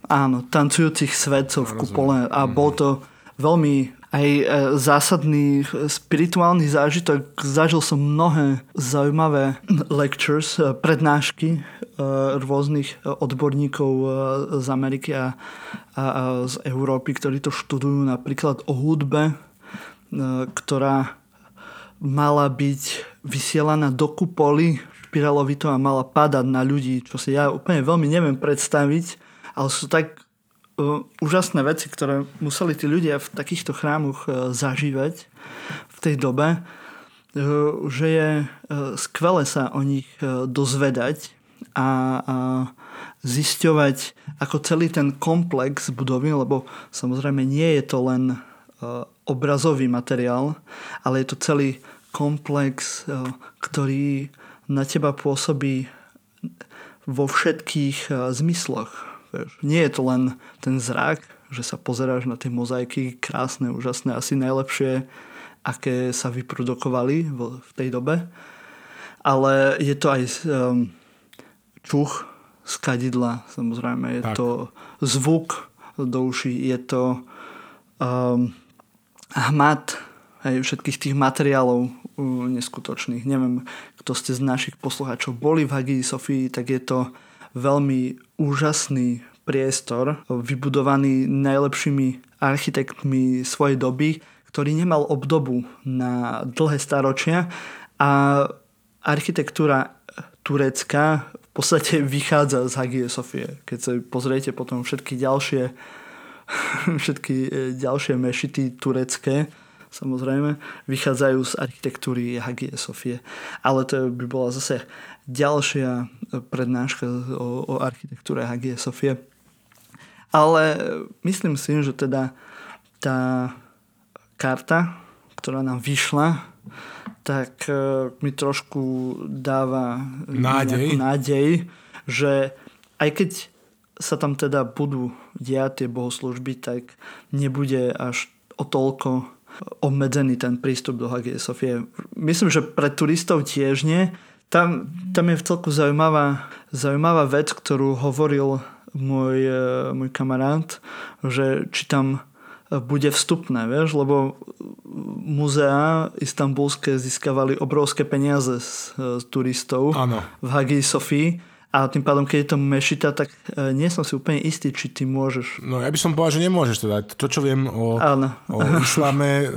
áno, tancujúcich svetcov v kupole a mhm. bol to veľmi aj e, zásadný spirituálny zážitok. Zažil som mnohé zaujímavé lectures, e, prednášky e, rôznych odborníkov z Ameriky a, a z Európy, ktorí to študujú napríklad o hudbe, ktorá mala byť vysielaná do kupoly špirálovito a mala padať na ľudí, čo si ja úplne veľmi neviem predstaviť ale sú tak uh, úžasné veci, ktoré museli tí ľudia v takýchto chrámoch uh, zažívať v tej dobe, uh, že je uh, skvelé sa o nich dozvedať a, a zisťovať ako celý ten komplex budovy, lebo samozrejme nie je to len obrazový materiál, ale je to celý komplex, ktorý na teba pôsobí vo všetkých zmysloch Vieš, nie je to len ten zrak, že sa pozeráš na tie mozaiky, krásne, úžasné, asi najlepšie, aké sa vyprodukovali v tej dobe. Ale je to aj um, čuch z kadidla, samozrejme, je tak. to zvuk do uší, je to um, hmat aj všetkých tých materiálov neskutočných. Neviem, kto ste z našich poslucháčov boli v Hagii Sofii, tak je to veľmi úžasný priestor, vybudovaný najlepšími architektmi svojej doby, ktorý nemal obdobu na dlhé staročia a architektúra turecká v podstate vychádza z Hagie Sofie. Keď sa pozriete potom všetky ďalšie všetky e, ďalšie mešity turecké, samozrejme, vychádzajú z architektúry Hagie Sofie. Ale to by bola zase ďalšia prednáška o, o architektúre Hagie Sofie. Ale myslím si, že teda tá karta, ktorá nám vyšla, tak e, mi trošku dáva nádej, nádej že aj keď sa tam teda budú diať tie bohoslužby, tak nebude až o toľko obmedzený ten prístup do Hagie Sofie. Myslím, že pre turistov tiež nie, tam, tam je v celku zaujímavá, zaujímavá vec, ktorú hovoril môj, e, môj kamarát, že či tam bude vstupné, vieš, lebo muzeá istambulské získavali obrovské peniaze z, z turistov ano. v Hagii Sofii a tým pádom, keď je to mešita, tak e, nie som si úplne istý, či ty môžeš. No ja by som povedal, že nemôžeš teda. To, čo viem o, o islame, e,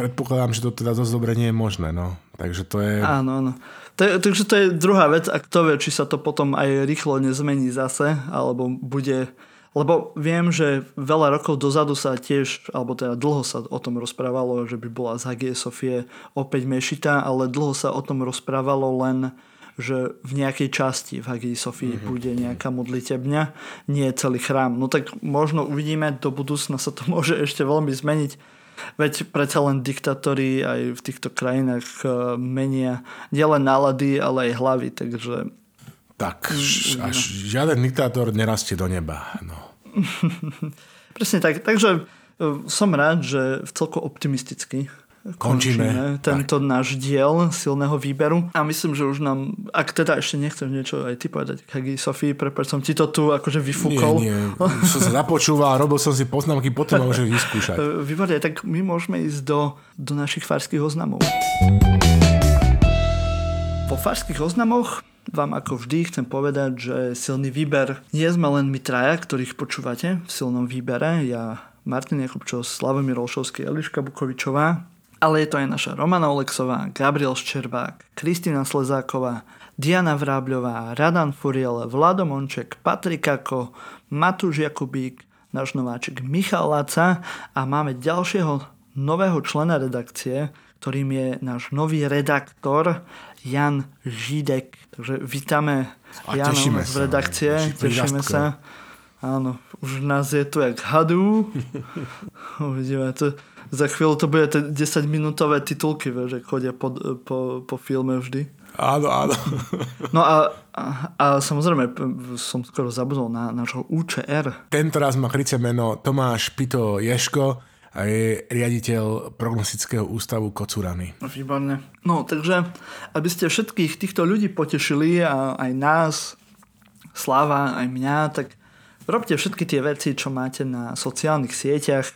predpokladám, že to teda dosť dobre nie je možné. No. Takže to je... Áno, áno. Takže to je druhá vec a kto vie, či sa to potom aj rýchlo nezmení zase, alebo bude... Lebo viem, že veľa rokov dozadu sa tiež, alebo teda dlho sa o tom rozprávalo, že by bola z Hagie Sofie opäť mešita, ale dlho sa o tom rozprávalo len že v nejakej časti v Hagii Sofii mm-hmm. bude nejaká modlitebňa, nie celý chrám. No tak možno uvidíme, do budúcna sa to môže ešte veľmi zmeniť Veď predsa len diktatóri aj v týchto krajinách eh, menia nielen nálady, ale aj hlavy, takže... Tak, mm, až žiaden diktátor nerastie do neba. No. Presne tak. Takže eh, som rád, že v celko optimisticky končíme, končíme tento tak. náš diel silného výberu. A myslím, že už nám, ak teda ešte nechceš niečo aj ty povedať, Hagi Sofii, prepáč som ti to tu akože vyfúkol. Nie, nie, som sa započúval, robil som si poznámky, potom môžem vyskúšať. Výborne, tak my môžeme ísť do, do našich farských oznamov. Po farských oznamoch vám ako vždy chcem povedať, že silný výber nie sme len my traja, ktorých počúvate v silnom výbere. Ja Martin Jakubčov, Slavomír Olšovský, Eliška Bukovičová ale je to aj naša Romana Oleksová, Gabriel Ščerbák, Kristina Slezáková, Diana Vrábľová, Radan Furiel, Vlado Monček, Patrik Ako, Matúš Jakubík, náš nováček Michal Laca a máme ďalšieho nového člena redakcie, ktorým je náš nový redaktor Jan Žídek. Takže vítame Jana z redakcie, tešíme sa. Áno, už nás je tu jak hadu. Uvidíme to za chvíľu to bude 10 minútové titulky, že chodia po, po, po filme vždy. Áno, áno. No a, a, a samozrejme som skoro zabudol na nášho UČR. Tento raz má krycie meno Tomáš Pito Ješko a je riaditeľ prognostického ústavu Kocurany. Výborne. No, takže aby ste všetkých týchto ľudí potešili a aj nás, Sláva, aj mňa, tak robte všetky tie veci, čo máte na sociálnych sieťach,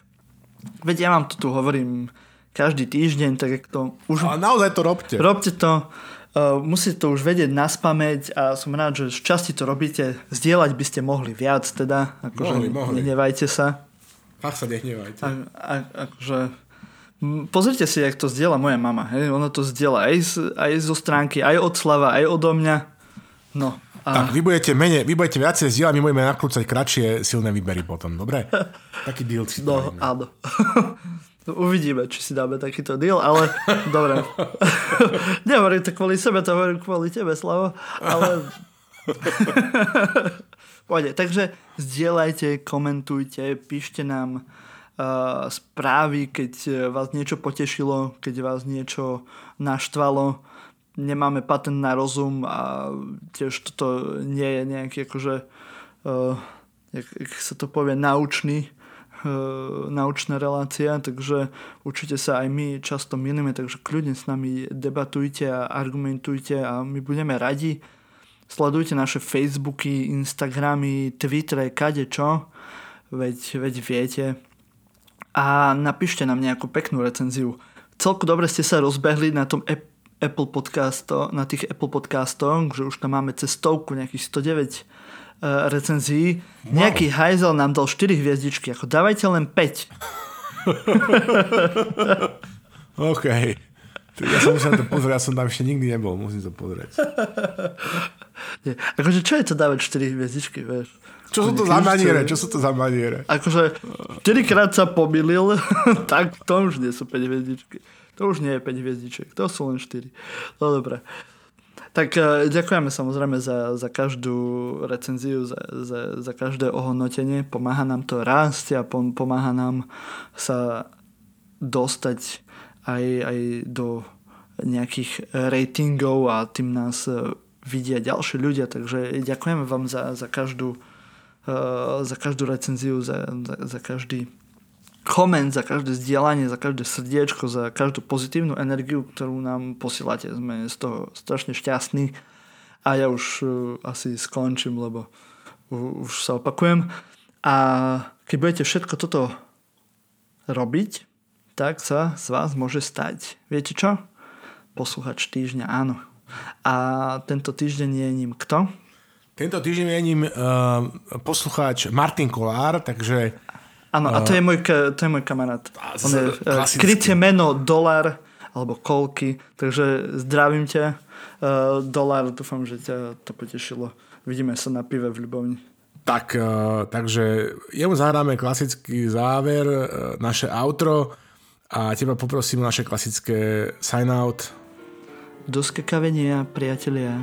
Veď ja vám to tu hovorím každý týždeň, tak jak to už... A naozaj to robte. Robte to. Uh, musíte to už vedieť na spameť a som rád, že v časti to robíte. Zdieľať by ste mohli viac, teda. Akože mohli, mohli. Nenevajte sa. Fakt sa nehnevajte. A, a, akože, pozrite si, jak to zdieľa moja mama. Hej? Ona to zdieľa aj, z, aj zo stránky, aj od Slava, aj odo mňa. No, a... Tak vy budete, menej, vy budete viacej zdieľať, my budeme nakrúcať kratšie silné výbery potom, dobre? Taký deal si No, áno. Uvidíme, či si dáme takýto deal, ale dobre. Nehovorím to kvôli sebe, to hovorím kvôli tebe, Slavo. Ale... Pôjde. Takže zdieľajte, komentujte, píšte nám uh, správy, keď vás niečo potešilo, keď vás niečo naštvalo nemáme patent na rozum a tiež toto nie je nejaký akože uh, jak, jak sa to povie naučný uh, naučná relácia, takže určite sa aj my často milíme, takže kľudne s nami debatujte a argumentujte a my budeme radi. Sledujte naše Facebooky, Instagramy, Twittere, kade čo, veď, veď viete. A napíšte nám nejakú peknú recenziu. Celku dobre ste sa rozbehli na tom Apple podcasto, na tých Apple podcastoch, že už tam máme cez stovku, nejakých 109 uh, e, recenzií. Wow. Nejaký hajzel nám dal 4 hviezdičky, ako dávajte len 5. OK. Ja som musel to pozrieť, ja som tam ešte nikdy nebol, musím to pozrieť. Nie. Akože čo je to dávať 4 hviezdičky, vieš? Čo sú to za maniere? Čo sú to za maniere? Akože 4 krát sa pomýlil, tak to už nie sú 5 hviezdičky. To už nie je 5 hviezdičiek, to sú len 4. No dobre. Tak uh, ďakujeme samozrejme za, za každú recenziu, za, za, za každé ohodnotenie. Pomáha nám to rásť a pomáha nám sa dostať aj, aj do nejakých ratingov a tým nás e, vidia ďalší ľudia. Takže ďakujeme vám za, za, každú, uh, za každú recenziu, za, za, za každý koment, za každé zdieľanie, za každé srdiečko, za každú pozitívnu energiu, ktorú nám posielate. Sme z toho strašne šťastní a ja už uh, asi skončím, lebo už sa opakujem. A keď budete všetko toto robiť, tak sa z vás môže stať. Viete čo? Poslúchač týždňa, áno. A tento týždeň je ním kto? Tento týždeň je ním uh, poslucháč Martin Kolár, takže... Áno, a to je môj, to je môj kamarát. On je uh, krytie meno Dolar alebo Kolky, takže zdravím ťa. Uh, Dolar, dúfam, že ťa to potešilo. Vidíme sa na pive v Ľubovni. Tak, uh, takže jemu zahráme klasický záver, uh, naše outro a teba poprosím naše klasické sign out. Do skakavenia, priatelia.